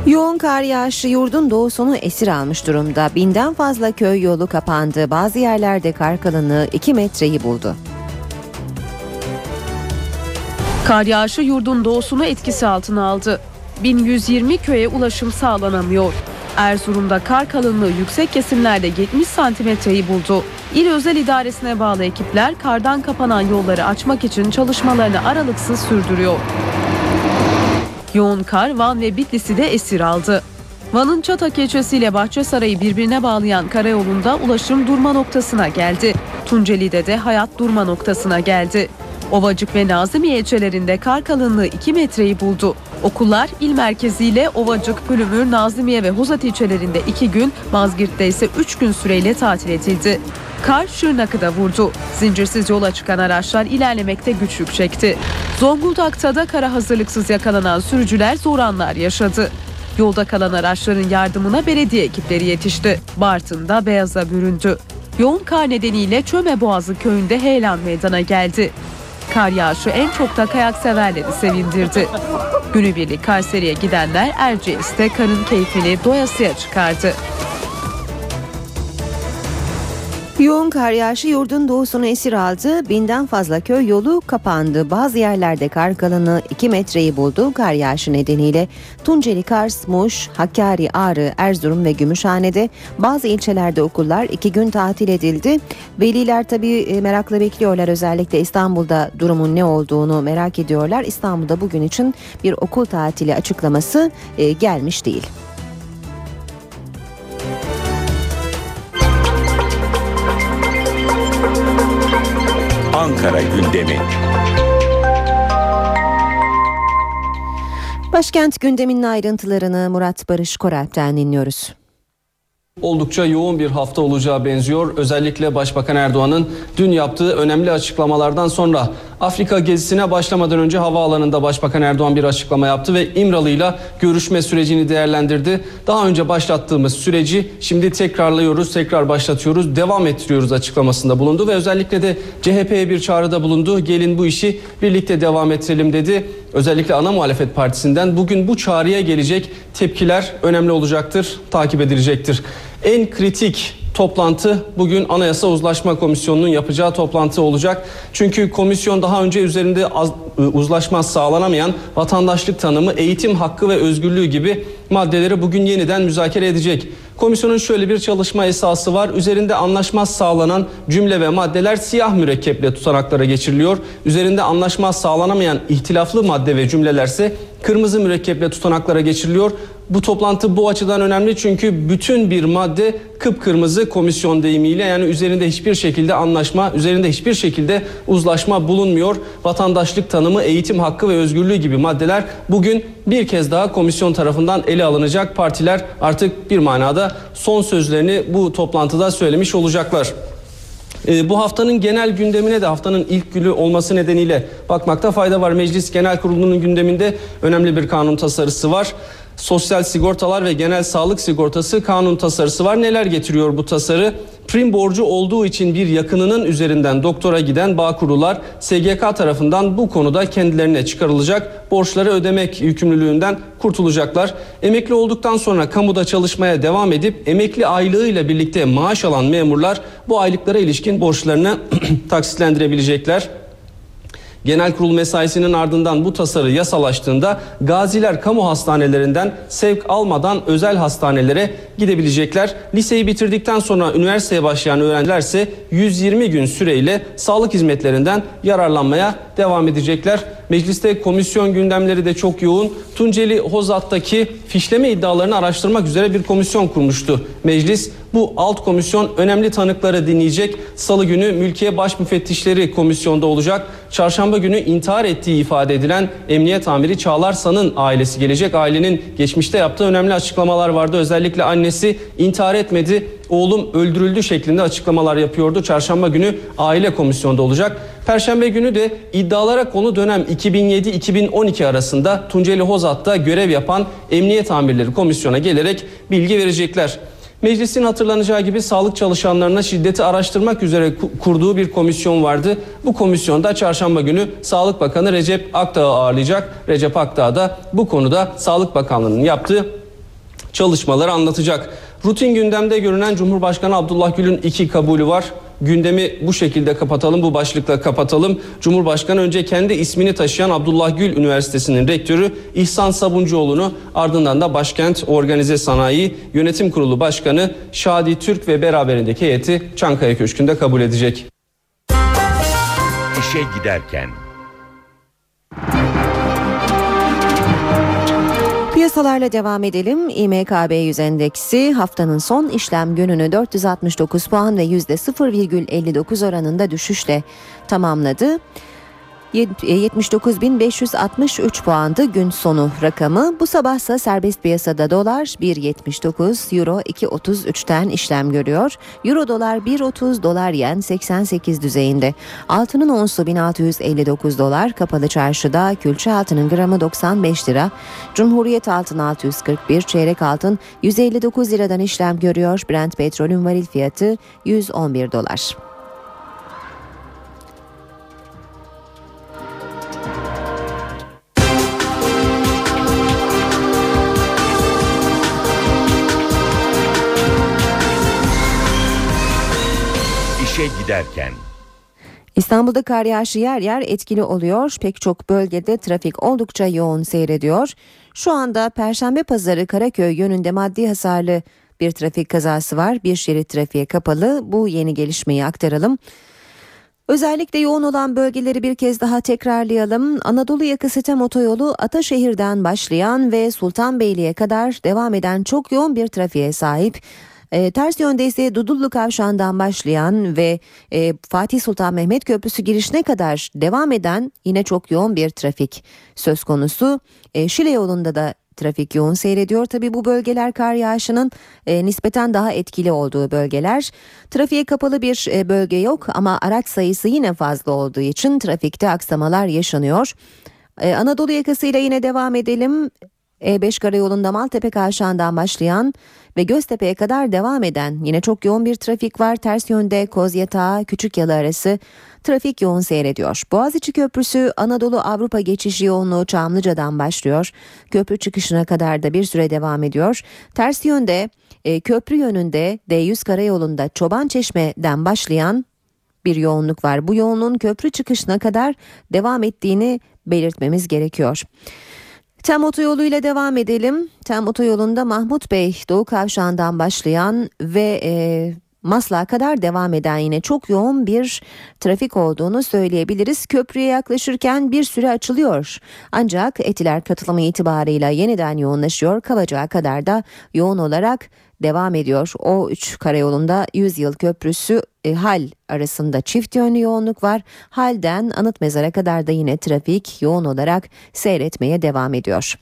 Yoğun kar yağışı yurdun doğusunu esir almış durumda. Binden fazla köy yolu kapandı. Bazı yerlerde kar kalınlığı 2 metreyi buldu. Kar yağışı yurdun doğusunu etkisi altına aldı. 1120 köye ulaşım sağlanamıyor. Erzurum'da kar kalınlığı yüksek kesimlerde 70 santimetreyi buldu. İl özel idaresine bağlı ekipler kardan kapanan yolları açmak için çalışmalarını aralıksız sürdürüyor. Yoğun kar Van ve Bitlis'i de esir aldı. Van'ın Çatak ilçesiyle Bahçesaray'ı birbirine bağlayan karayolunda ulaşım durma noktasına geldi. Tunceli'de de hayat durma noktasına geldi. Ovacık ve Nazımiye ilçelerinde kar kalınlığı 2 metreyi buldu. Okullar il merkeziyle Ovacık, Pülümür, Nazımiye ve Hozat ilçelerinde 2 gün, Mazgirt'te ise 3 gün süreyle tatil edildi. Kar Şırnak'ı da vurdu. Zincirsiz yola çıkan araçlar ilerlemekte güçlük çekti. Zonguldak'ta da kara hazırlıksız yakalanan sürücüler zor anlar yaşadı. Yolda kalan araçların yardımına belediye ekipleri yetişti. Bartın'da beyaza büründü. Yoğun kar nedeniyle Çöme Boğazı köyünde heyelan meydana geldi. Kar yağışı en çok da kayak severleri sevindirdi. Günübirlik Kayseri'ye gidenler Erciyes'te karın keyfini doyasıya çıkardı. Yoğun kar yağışı yurdun doğusunu esir aldı. Binden fazla köy yolu kapandı. Bazı yerlerde kar kalınlığı 2 metreyi buldu. Kar yağışı nedeniyle Tunceli, Kars, Muş, Hakkari, Ağrı, Erzurum ve Gümüşhane'de bazı ilçelerde okullar 2 gün tatil edildi. Veliler tabii e, merakla bekliyorlar. Özellikle İstanbul'da durumun ne olduğunu merak ediyorlar. İstanbul'da bugün için bir okul tatili açıklaması e, gelmiş değil. Ankara gündemi. Başkent gündeminin ayrıntılarını Murat Barış Koralp'ten dinliyoruz. Oldukça yoğun bir hafta olacağı benziyor. Özellikle Başbakan Erdoğan'ın dün yaptığı önemli açıklamalardan sonra Afrika gezisine başlamadan önce havaalanında Başbakan Erdoğan bir açıklama yaptı ve İmralı'yla görüşme sürecini değerlendirdi. Daha önce başlattığımız süreci şimdi tekrarlıyoruz, tekrar başlatıyoruz, devam ettiriyoruz açıklamasında bulundu ve özellikle de CHP'ye bir çağrıda bulundu. Gelin bu işi birlikte devam ettirelim dedi. Özellikle ana muhalefet partisinden bugün bu çağrıya gelecek tepkiler önemli olacaktır, takip edilecektir. En kritik toplantı bugün Anayasa Uzlaşma Komisyonu'nun yapacağı toplantı olacak. Çünkü komisyon daha önce üzerinde az, uzlaşma sağlanamayan vatandaşlık tanımı, eğitim hakkı ve özgürlüğü gibi maddeleri bugün yeniden müzakere edecek. Komisyonun şöyle bir çalışma esası var. Üzerinde anlaşmaz sağlanan cümle ve maddeler siyah mürekkeple tutanaklara geçiriliyor. Üzerinde anlaşmaz sağlanamayan ihtilaflı madde ve cümlelerse kırmızı mürekkeple tutanaklara geçiriliyor. Bu toplantı bu açıdan önemli çünkü bütün bir madde kıpkırmızı komisyon deyimiyle yani üzerinde hiçbir şekilde anlaşma, üzerinde hiçbir şekilde uzlaşma bulunmuyor. Vatandaşlık tanımı, eğitim hakkı ve özgürlüğü gibi maddeler bugün bir kez daha komisyon tarafından ele alınacak. Partiler artık bir manada son sözlerini bu toplantıda söylemiş olacaklar. E, bu haftanın genel gündemine de haftanın ilk günü olması nedeniyle bakmakta fayda var. Meclis Genel Kurulu'nun gündeminde önemli bir kanun tasarısı var. Sosyal sigortalar ve genel sağlık sigortası kanun tasarısı var. Neler getiriyor bu tasarı? Prim borcu olduğu için bir yakınının üzerinden doktora giden Bağkurlular SGK tarafından bu konuda kendilerine çıkarılacak borçları ödemek yükümlülüğünden kurtulacaklar. Emekli olduktan sonra kamuda çalışmaya devam edip emekli aylığıyla birlikte maaş alan memurlar bu aylıklara ilişkin borçlarını [CLEARS THROAT] taksitlendirebilecekler. Genel kurul mesaisinin ardından bu tasarı yasalaştığında gaziler kamu hastanelerinden sevk almadan özel hastanelere gidebilecekler. Liseyi bitirdikten sonra üniversiteye başlayan öğrencilerse 120 gün süreyle sağlık hizmetlerinden yararlanmaya devam edecekler. Mecliste komisyon gündemleri de çok yoğun. Tunceli Hozat'taki fişleme iddialarını araştırmak üzere bir komisyon kurmuştu. Meclis bu alt komisyon önemli tanıkları dinleyecek. Salı günü Mülkiye Baş Müfettişleri komisyonda olacak. Çarşamba günü intihar ettiği ifade edilen Emniyet Amiri Çağlar San'ın ailesi gelecek. Ailenin geçmişte yaptığı önemli açıklamalar vardı. Özellikle annesi intihar etmedi, oğlum öldürüldü şeklinde açıklamalar yapıyordu. Çarşamba günü aile komisyonda olacak. Perşembe günü de iddialara konu dönem 2007-2012 arasında Tunceli Hozat'ta görev yapan emniyet amirleri komisyona gelerek bilgi verecekler. Meclisin hatırlanacağı gibi sağlık çalışanlarına şiddeti araştırmak üzere kurduğu bir komisyon vardı. Bu komisyonda çarşamba günü Sağlık Bakanı Recep Akdağ'ı ağırlayacak. Recep Akdağ da bu konuda Sağlık Bakanlığı'nın yaptığı çalışmaları anlatacak. Rutin gündemde görünen Cumhurbaşkanı Abdullah Gül'ün iki kabulü var. Gündemi bu şekilde kapatalım, bu başlıkla kapatalım. Cumhurbaşkanı önce kendi ismini taşıyan Abdullah Gül Üniversitesi'nin rektörü İhsan Sabuncuoğlu'nu ardından da Başkent Organize Sanayi Yönetim Kurulu Başkanı Şadi Türk ve beraberindeki heyeti Çankaya Köşkü'nde kabul edecek. İşe giderken Piyasalarla devam edelim. İMKB 100 endeksi haftanın son işlem gününü 469 puan ve %0,59 oranında düşüşle tamamladı. 79.563 e, puandı gün sonu rakamı. Bu sabahsa serbest piyasada dolar 1.79, euro 2.33'ten işlem görüyor. Euro dolar 1.30, dolar yen 88 düzeyinde. Altının onsu 1659 dolar, kapalı çarşıda külçe altının gramı 95 lira. Cumhuriyet altın 641, çeyrek altın 159 liradan işlem görüyor. Brent petrolün varil fiyatı 111 dolar. İşe giderken İstanbul'da kar yağışı yer yer etkili oluyor. Pek çok bölgede trafik oldukça yoğun seyrediyor. Şu anda Perşembe Pazarı Karaköy yönünde maddi hasarlı bir trafik kazası var. Bir şerit trafiğe kapalı. Bu yeni gelişmeyi aktaralım. Özellikle yoğun olan bölgeleri bir kez daha tekrarlayalım. Anadolu yakası tem otoyolu Ataşehir'den başlayan ve Sultanbeyli'ye kadar devam eden çok yoğun bir trafiğe sahip. E, ters yönde ise Dudullu Kavşağı'ndan başlayan ve e, Fatih Sultan Mehmet Köprüsü girişine kadar devam eden yine çok yoğun bir trafik söz konusu. E, Şile yolunda da trafik yoğun seyrediyor. Tabi bu bölgeler kar yağışının e, nispeten daha etkili olduğu bölgeler. Trafiğe kapalı bir e, bölge yok ama araç sayısı yine fazla olduğu için trafikte aksamalar yaşanıyor. Ee, Anadolu yakasıyla yine devam edelim. E5 karayolunda Maltepe Kavşağı'ndan başlayan ve Göztepe'ye kadar devam eden yine çok yoğun bir trafik var. Ters yönde Kozyatağı Küçük Yalı arası trafik yoğun seyrediyor. Boğaziçi Köprüsü Anadolu Avrupa geçişi yoğunluğu Çamlıca'dan başlıyor. Köprü çıkışına kadar da bir süre devam ediyor. Ters yönde e, köprü yönünde D100 karayolunda Çoban Çeşme'den başlayan bir yoğunluk var. Bu yoğunluğun köprü çıkışına kadar devam ettiğini belirtmemiz gerekiyor. Tem otoyoluyla devam edelim. Tem otoyolunda Mahmut Bey Doğu Kavşağı'ndan başlayan ve e, Maslak'a kadar devam eden yine çok yoğun bir trafik olduğunu söyleyebiliriz. Köprüye yaklaşırken bir süre açılıyor. Ancak Etiler katılımı itibarıyla yeniden yoğunlaşıyor. Kavacığa kadar da yoğun olarak devam ediyor. O 3 karayolunda 100 yıl köprüsü e, Hal arasında çift yönlü yoğunluk var. Hal'den Anıt Mezar'a kadar da yine trafik yoğun olarak seyretmeye devam ediyor.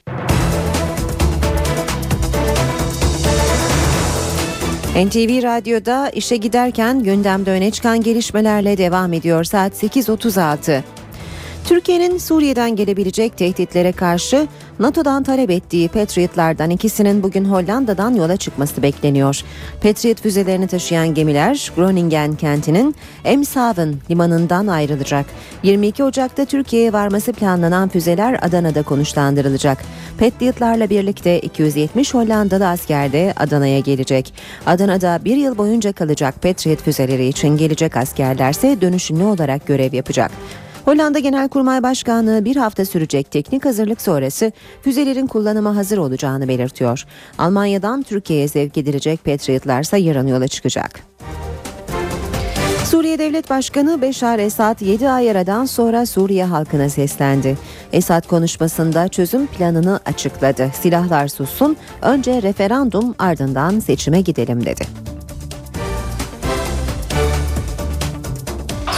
NTV Radyo'da işe giderken gündemde öne çıkan gelişmelerle devam ediyor saat 8.36. Türkiye'nin Suriye'den gelebilecek tehditlere karşı NATO'dan talep ettiği Patriot'lardan ikisinin bugün Hollanda'dan yola çıkması bekleniyor. Patriot füzelerini taşıyan gemiler Groningen kentinin Emshaven limanından ayrılacak. 22 Ocak'ta Türkiye'ye varması planlanan füzeler Adana'da konuşlandırılacak. Patriot'larla birlikte 270 Hollandalı asker de Adana'ya gelecek. Adana'da bir yıl boyunca kalacak Patriot füzeleri için gelecek askerlerse dönüşümlü olarak görev yapacak. Hollanda Genelkurmay Başkanlığı bir hafta sürecek teknik hazırlık sonrası füzelerin kullanıma hazır olacağını belirtiyor. Almanya'dan Türkiye'ye sevk edilecek Patriot'larsa yarın yola çıkacak. Suriye Devlet Başkanı Beşar Esad 7 ay aradan sonra Suriye halkına seslendi. Esad konuşmasında çözüm planını açıkladı. Silahlar sussun, önce referandum ardından seçime gidelim dedi.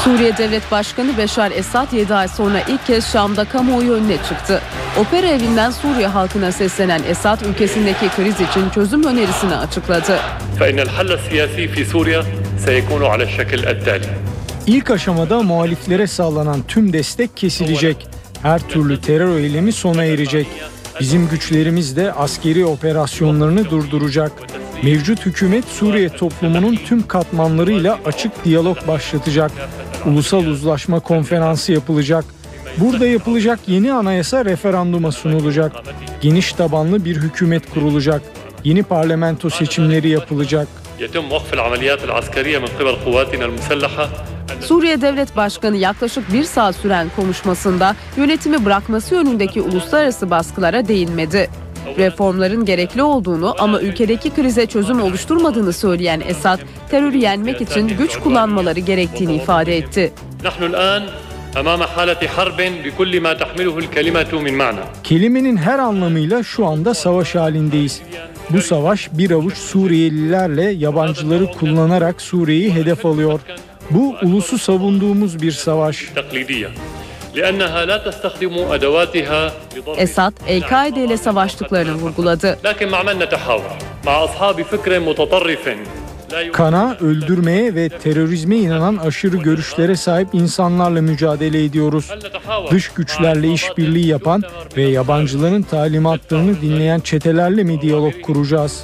Suriye Devlet Başkanı Beşar Esad 7 ay sonra ilk kez Şam'da kamuoyu önüne çıktı. Opera evinden Suriye halkına seslenen Esad ülkesindeki kriz için çözüm önerisini açıkladı. İlk aşamada muhaliflere sağlanan tüm destek kesilecek. Her türlü terör eylemi sona erecek. Bizim güçlerimiz de askeri operasyonlarını durduracak. Mevcut hükümet Suriye toplumunun tüm katmanlarıyla açık diyalog başlatacak ulusal uzlaşma konferansı yapılacak. Burada yapılacak yeni anayasa referanduma sunulacak. Geniş tabanlı bir hükümet kurulacak. Yeni parlamento seçimleri yapılacak. Suriye Devlet Başkanı yaklaşık bir saat süren konuşmasında yönetimi bırakması yönündeki uluslararası baskılara değinmedi. Reformların gerekli olduğunu ama ülkedeki krize çözüm oluşturmadığını söyleyen Esad, terörü yenmek için güç kullanmaları gerektiğini ifade etti. Kelimenin her anlamıyla şu anda savaş halindeyiz. Bu savaş bir avuç Suriyelilerle yabancıları kullanarak Suriye'yi hedef alıyor. Bu ulusu savunduğumuz bir savaş. تقليدية لأنها لا تستخدم أدواتها لضرب Esad, El-Kaide ile savaştıklarını vurguladı. لكن مع من نتحاور مع أصحاب فكر متطرف لا Kana, öldürmeye ve terörizme inanan aşırı görüşlere sahip insanlarla mücadele ediyoruz. Dış güçlerle işbirliği yapan ve yabancıların talimatlarını dinleyen çetelerle mi diyalog kuracağız?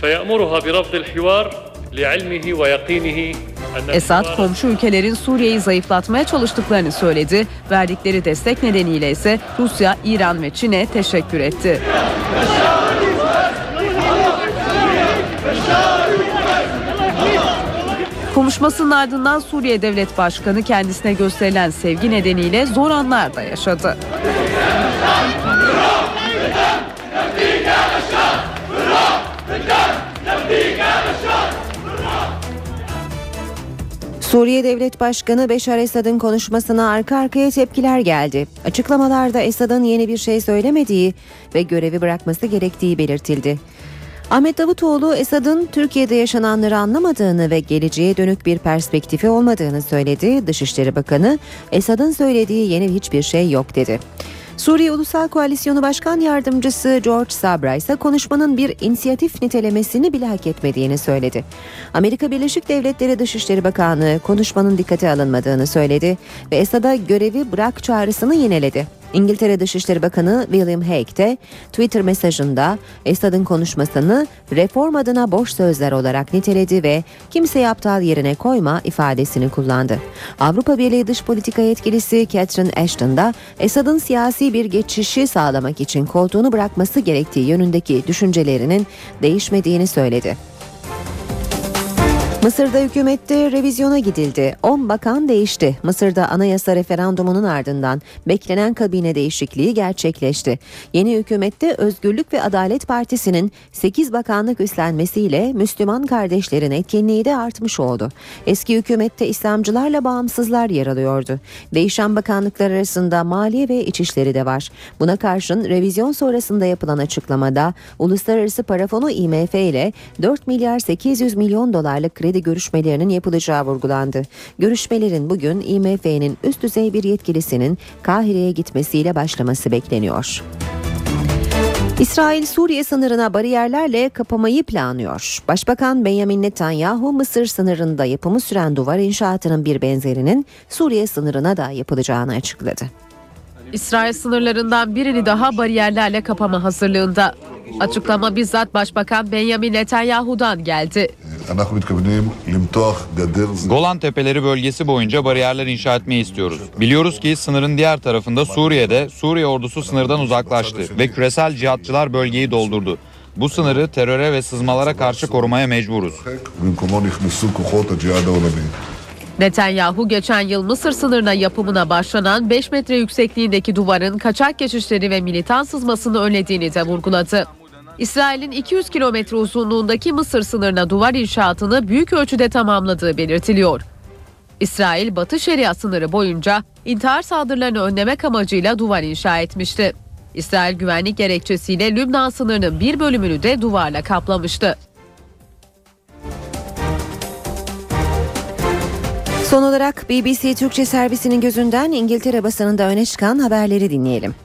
فيأمرها برفض الحوار لعلمه ويقينه أن Esad komşu ülkelerin Suriye'yi zayıflatmaya çalıştıklarını söyledi. Verdikleri destek nedeniyle ise Rusya, İran ve Çin'e teşekkür etti. Konuşmasının ardından Suriye Devlet Başkanı kendisine gösterilen sevgi nedeniyle zor anlar da yaşadı. Suriye Devlet Başkanı Beşar Esad'ın konuşmasına arka arkaya tepkiler geldi. Açıklamalarda Esad'ın yeni bir şey söylemediği ve görevi bırakması gerektiği belirtildi. Ahmet Davutoğlu Esad'ın Türkiye'de yaşananları anlamadığını ve geleceğe dönük bir perspektifi olmadığını söyledi. Dışişleri Bakanı Esad'ın söylediği yeni hiçbir şey yok dedi. Suriye Ulusal Koalisyonu Başkan Yardımcısı George Sabra ise konuşmanın bir inisiyatif nitelemesini bile hak etmediğini söyledi. Amerika Birleşik Devletleri Dışişleri Bakanlığı konuşmanın dikkate alınmadığını söyledi ve Esad'a görevi bırak çağrısını yineledi. İngiltere Dışişleri Bakanı William Hague de Twitter mesajında Esad'ın konuşmasını reform adına boş sözler olarak niteledi ve kimseyi aptal yerine koyma ifadesini kullandı. Avrupa Birliği Dış Politika Yetkilisi Catherine Ashton da Esad'ın siyasi bir geçişi sağlamak için koltuğunu bırakması gerektiği yönündeki düşüncelerinin değişmediğini söyledi. Mısır'da hükümette revizyona gidildi. 10 bakan değişti. Mısır'da anayasa referandumunun ardından beklenen kabine değişikliği gerçekleşti. Yeni hükümette Özgürlük ve Adalet Partisi'nin 8 bakanlık üstlenmesiyle Müslüman kardeşlerin etkinliği de artmış oldu. Eski hükümette İslamcılarla bağımsızlar yer alıyordu. Değişen bakanlıklar arasında Maliye ve İçişleri de var. Buna karşın revizyon sonrasında yapılan açıklamada Uluslararası Para Fonu IMF ile 4 milyar 800 milyon dolarlık kredi görüşmelerinin yapılacağı vurgulandı. Görüşmelerin bugün IMF'nin üst düzey bir yetkilisinin Kahire'ye gitmesiyle başlaması bekleniyor. İsrail Suriye sınırına bariyerlerle kapamayı planlıyor. Başbakan Benjamin Netanyahu Mısır sınırında yapımı süren duvar inşaatının bir benzerinin Suriye sınırına da yapılacağını açıkladı. İsrail sınırlarından birini daha bariyerlerle kapama hazırlığında. Açıklama bizzat Başbakan Benjamin Netanyahu'dan geldi. Golan Tepeleri bölgesi boyunca bariyerler inşa etmeyi istiyoruz. Biliyoruz ki sınırın diğer tarafında Suriye'de Suriye ordusu sınırdan uzaklaştı ve küresel cihatçılar bölgeyi doldurdu. Bu sınırı teröre ve sızmalara karşı korumaya mecburuz. Netanyahu geçen yıl Mısır sınırına yapımına başlanan 5 metre yüksekliğindeki duvarın kaçak geçişleri ve militan sızmasını önlediğini de vurguladı. İsrail'in 200 kilometre uzunluğundaki Mısır sınırına duvar inşaatını büyük ölçüde tamamladığı belirtiliyor. İsrail Batı Şeria sınırı boyunca intihar saldırılarını önlemek amacıyla duvar inşa etmişti. İsrail güvenlik gerekçesiyle Lübnan sınırının bir bölümünü de duvarla kaplamıştı. Son olarak BBC Türkçe servisinin gözünden İngiltere basınında öne çıkan haberleri dinleyelim.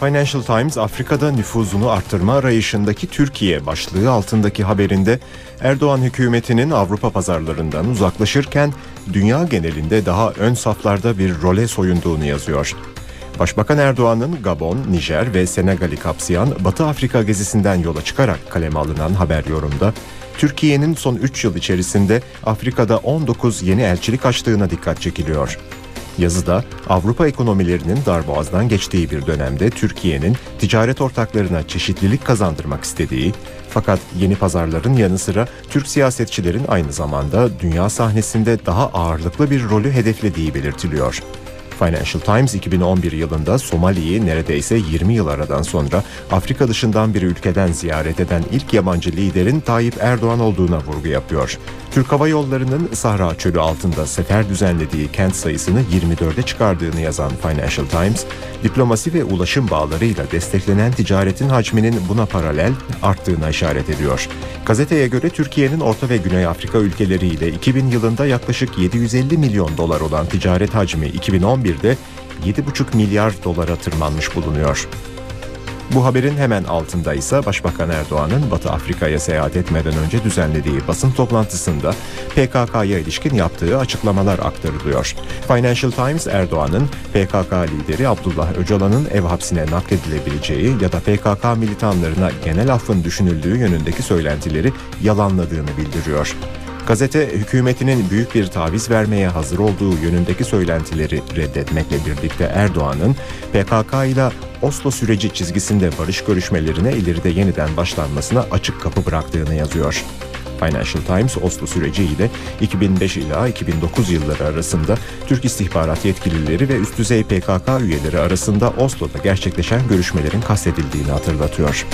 Financial Times Afrika'da nüfuzunu artırma arayışındaki Türkiye başlığı altındaki haberinde Erdoğan hükümetinin Avrupa pazarlarından uzaklaşırken dünya genelinde daha ön saflarda bir role soyunduğunu yazıyor. Başbakan Erdoğan'ın Gabon, Nijer ve Senegal'i kapsayan Batı Afrika gezisinden yola çıkarak kaleme alınan haber yorumda Türkiye'nin son 3 yıl içerisinde Afrika'da 19 yeni elçilik açtığına dikkat çekiliyor. Yazıda Avrupa ekonomilerinin darboğazdan geçtiği bir dönemde Türkiye'nin ticaret ortaklarına çeşitlilik kazandırmak istediği fakat yeni pazarların yanı sıra Türk siyasetçilerin aynı zamanda dünya sahnesinde daha ağırlıklı bir rolü hedeflediği belirtiliyor. Financial Times 2011 yılında Somali'yi neredeyse 20 yıl aradan sonra Afrika dışından bir ülkeden ziyaret eden ilk yabancı liderin Tayyip Erdoğan olduğuna vurgu yapıyor. Türk Hava Yolları'nın Sahra Çölü altında sefer düzenlediği kent sayısını 24'e çıkardığını yazan Financial Times, diplomasi ve ulaşım bağlarıyla desteklenen ticaretin hacminin buna paralel arttığına işaret ediyor. Gazeteye göre Türkiye'nin Orta ve Güney Afrika ülkeleriyle 2000 yılında yaklaşık 750 milyon dolar olan ticaret hacmi 2011'de 7,5 milyar dolara tırmanmış bulunuyor. Bu haberin hemen altında ise Başbakan Erdoğan'ın Batı Afrika'ya seyahat etmeden önce düzenlediği basın toplantısında PKK'ya ilişkin yaptığı açıklamalar aktarılıyor. Financial Times Erdoğan'ın PKK lideri Abdullah Öcalan'ın ev hapsine nakledilebileceği ya da PKK militanlarına genel affın düşünüldüğü yönündeki söylentileri yalanladığını bildiriyor. Gazete hükümetinin büyük bir taviz vermeye hazır olduğu yönündeki söylentileri reddetmekle birlikte Erdoğan'ın PKK ile Oslo süreci çizgisinde barış görüşmelerine ileride yeniden başlanmasına açık kapı bıraktığını yazıyor. Financial Times Oslo süreciyle 2005 ila 2009 yılları arasında Türk istihbarat yetkilileri ve üst düzey PKK üyeleri arasında Oslo'da gerçekleşen görüşmelerin kastedildiğini hatırlatıyor.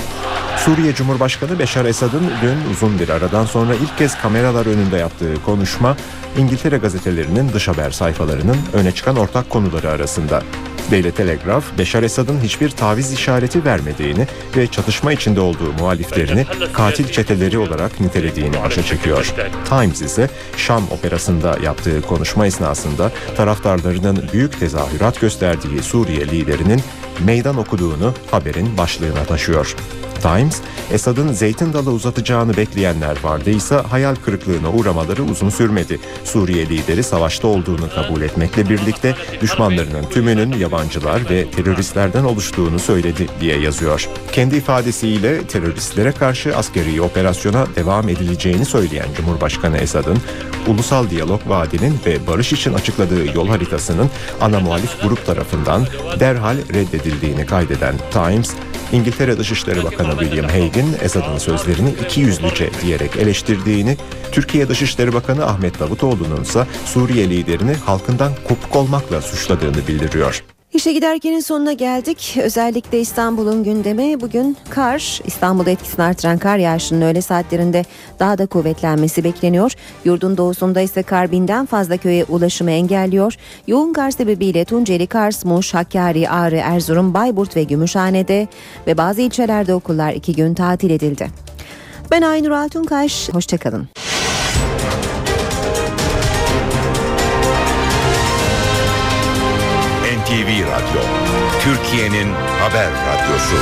Suriye Cumhurbaşkanı Beşar Esad'ın dün uzun bir aradan sonra ilk kez kameralar önünde yaptığı konuşma İngiltere gazetelerinin dış haber sayfalarının öne çıkan ortak konuları arasında. Daily Telegraph, Beşar Esad'ın hiçbir taviz işareti vermediğini ve çatışma içinde olduğu muhaliflerini katil çeteleri olarak nitelediğini başa çekiyor. Times ise Şam operasında yaptığı konuşma esnasında taraftarlarının büyük tezahürat gösterdiği Suriye liderinin meydan okuduğunu haberin başlığına taşıyor. Times, Esad'ın zeytin dalı uzatacağını bekleyenler vardıysa hayal kırıklığına uğramaları uzun sürmedi. Suriye lideri savaşta olduğunu kabul etmekle birlikte düşmanlarının tümünün yabancılar ve teröristlerden oluştuğunu söyledi diye yazıyor. Kendi ifadesiyle teröristlere karşı askeri operasyona devam edileceğini söyleyen Cumhurbaşkanı Esad'ın ulusal diyalog vaadinin ve barış için açıkladığı yol haritasının ana muhalif grup tarafından derhal reddedildiğini kaydeden Times, İngiltere Dışişleri Bakanı William Hague'in Esad'ın sözlerini iki yüzlüce diyerek eleştirdiğini, Türkiye Dışişleri Bakanı Ahmet Davutoğlu'nun ise Suriye liderini halkından kopuk olmakla suçladığını bildiriyor. İşe giderkenin sonuna geldik. Özellikle İstanbul'un gündemi bugün kar. İstanbul'da etkisini artıran kar yağışının öğle saatlerinde daha da kuvvetlenmesi bekleniyor. Yurdun doğusunda ise kar binden fazla köye ulaşımı engelliyor. Yoğun kar sebebiyle Tunceli, Kars, Muş, Hakkari, Ağrı, Erzurum, Bayburt ve Gümüşhane'de ve bazı ilçelerde okullar iki gün tatil edildi. Ben Aynur Altunkaş. Hoşçakalın. Türkiye'nin haber radyosu.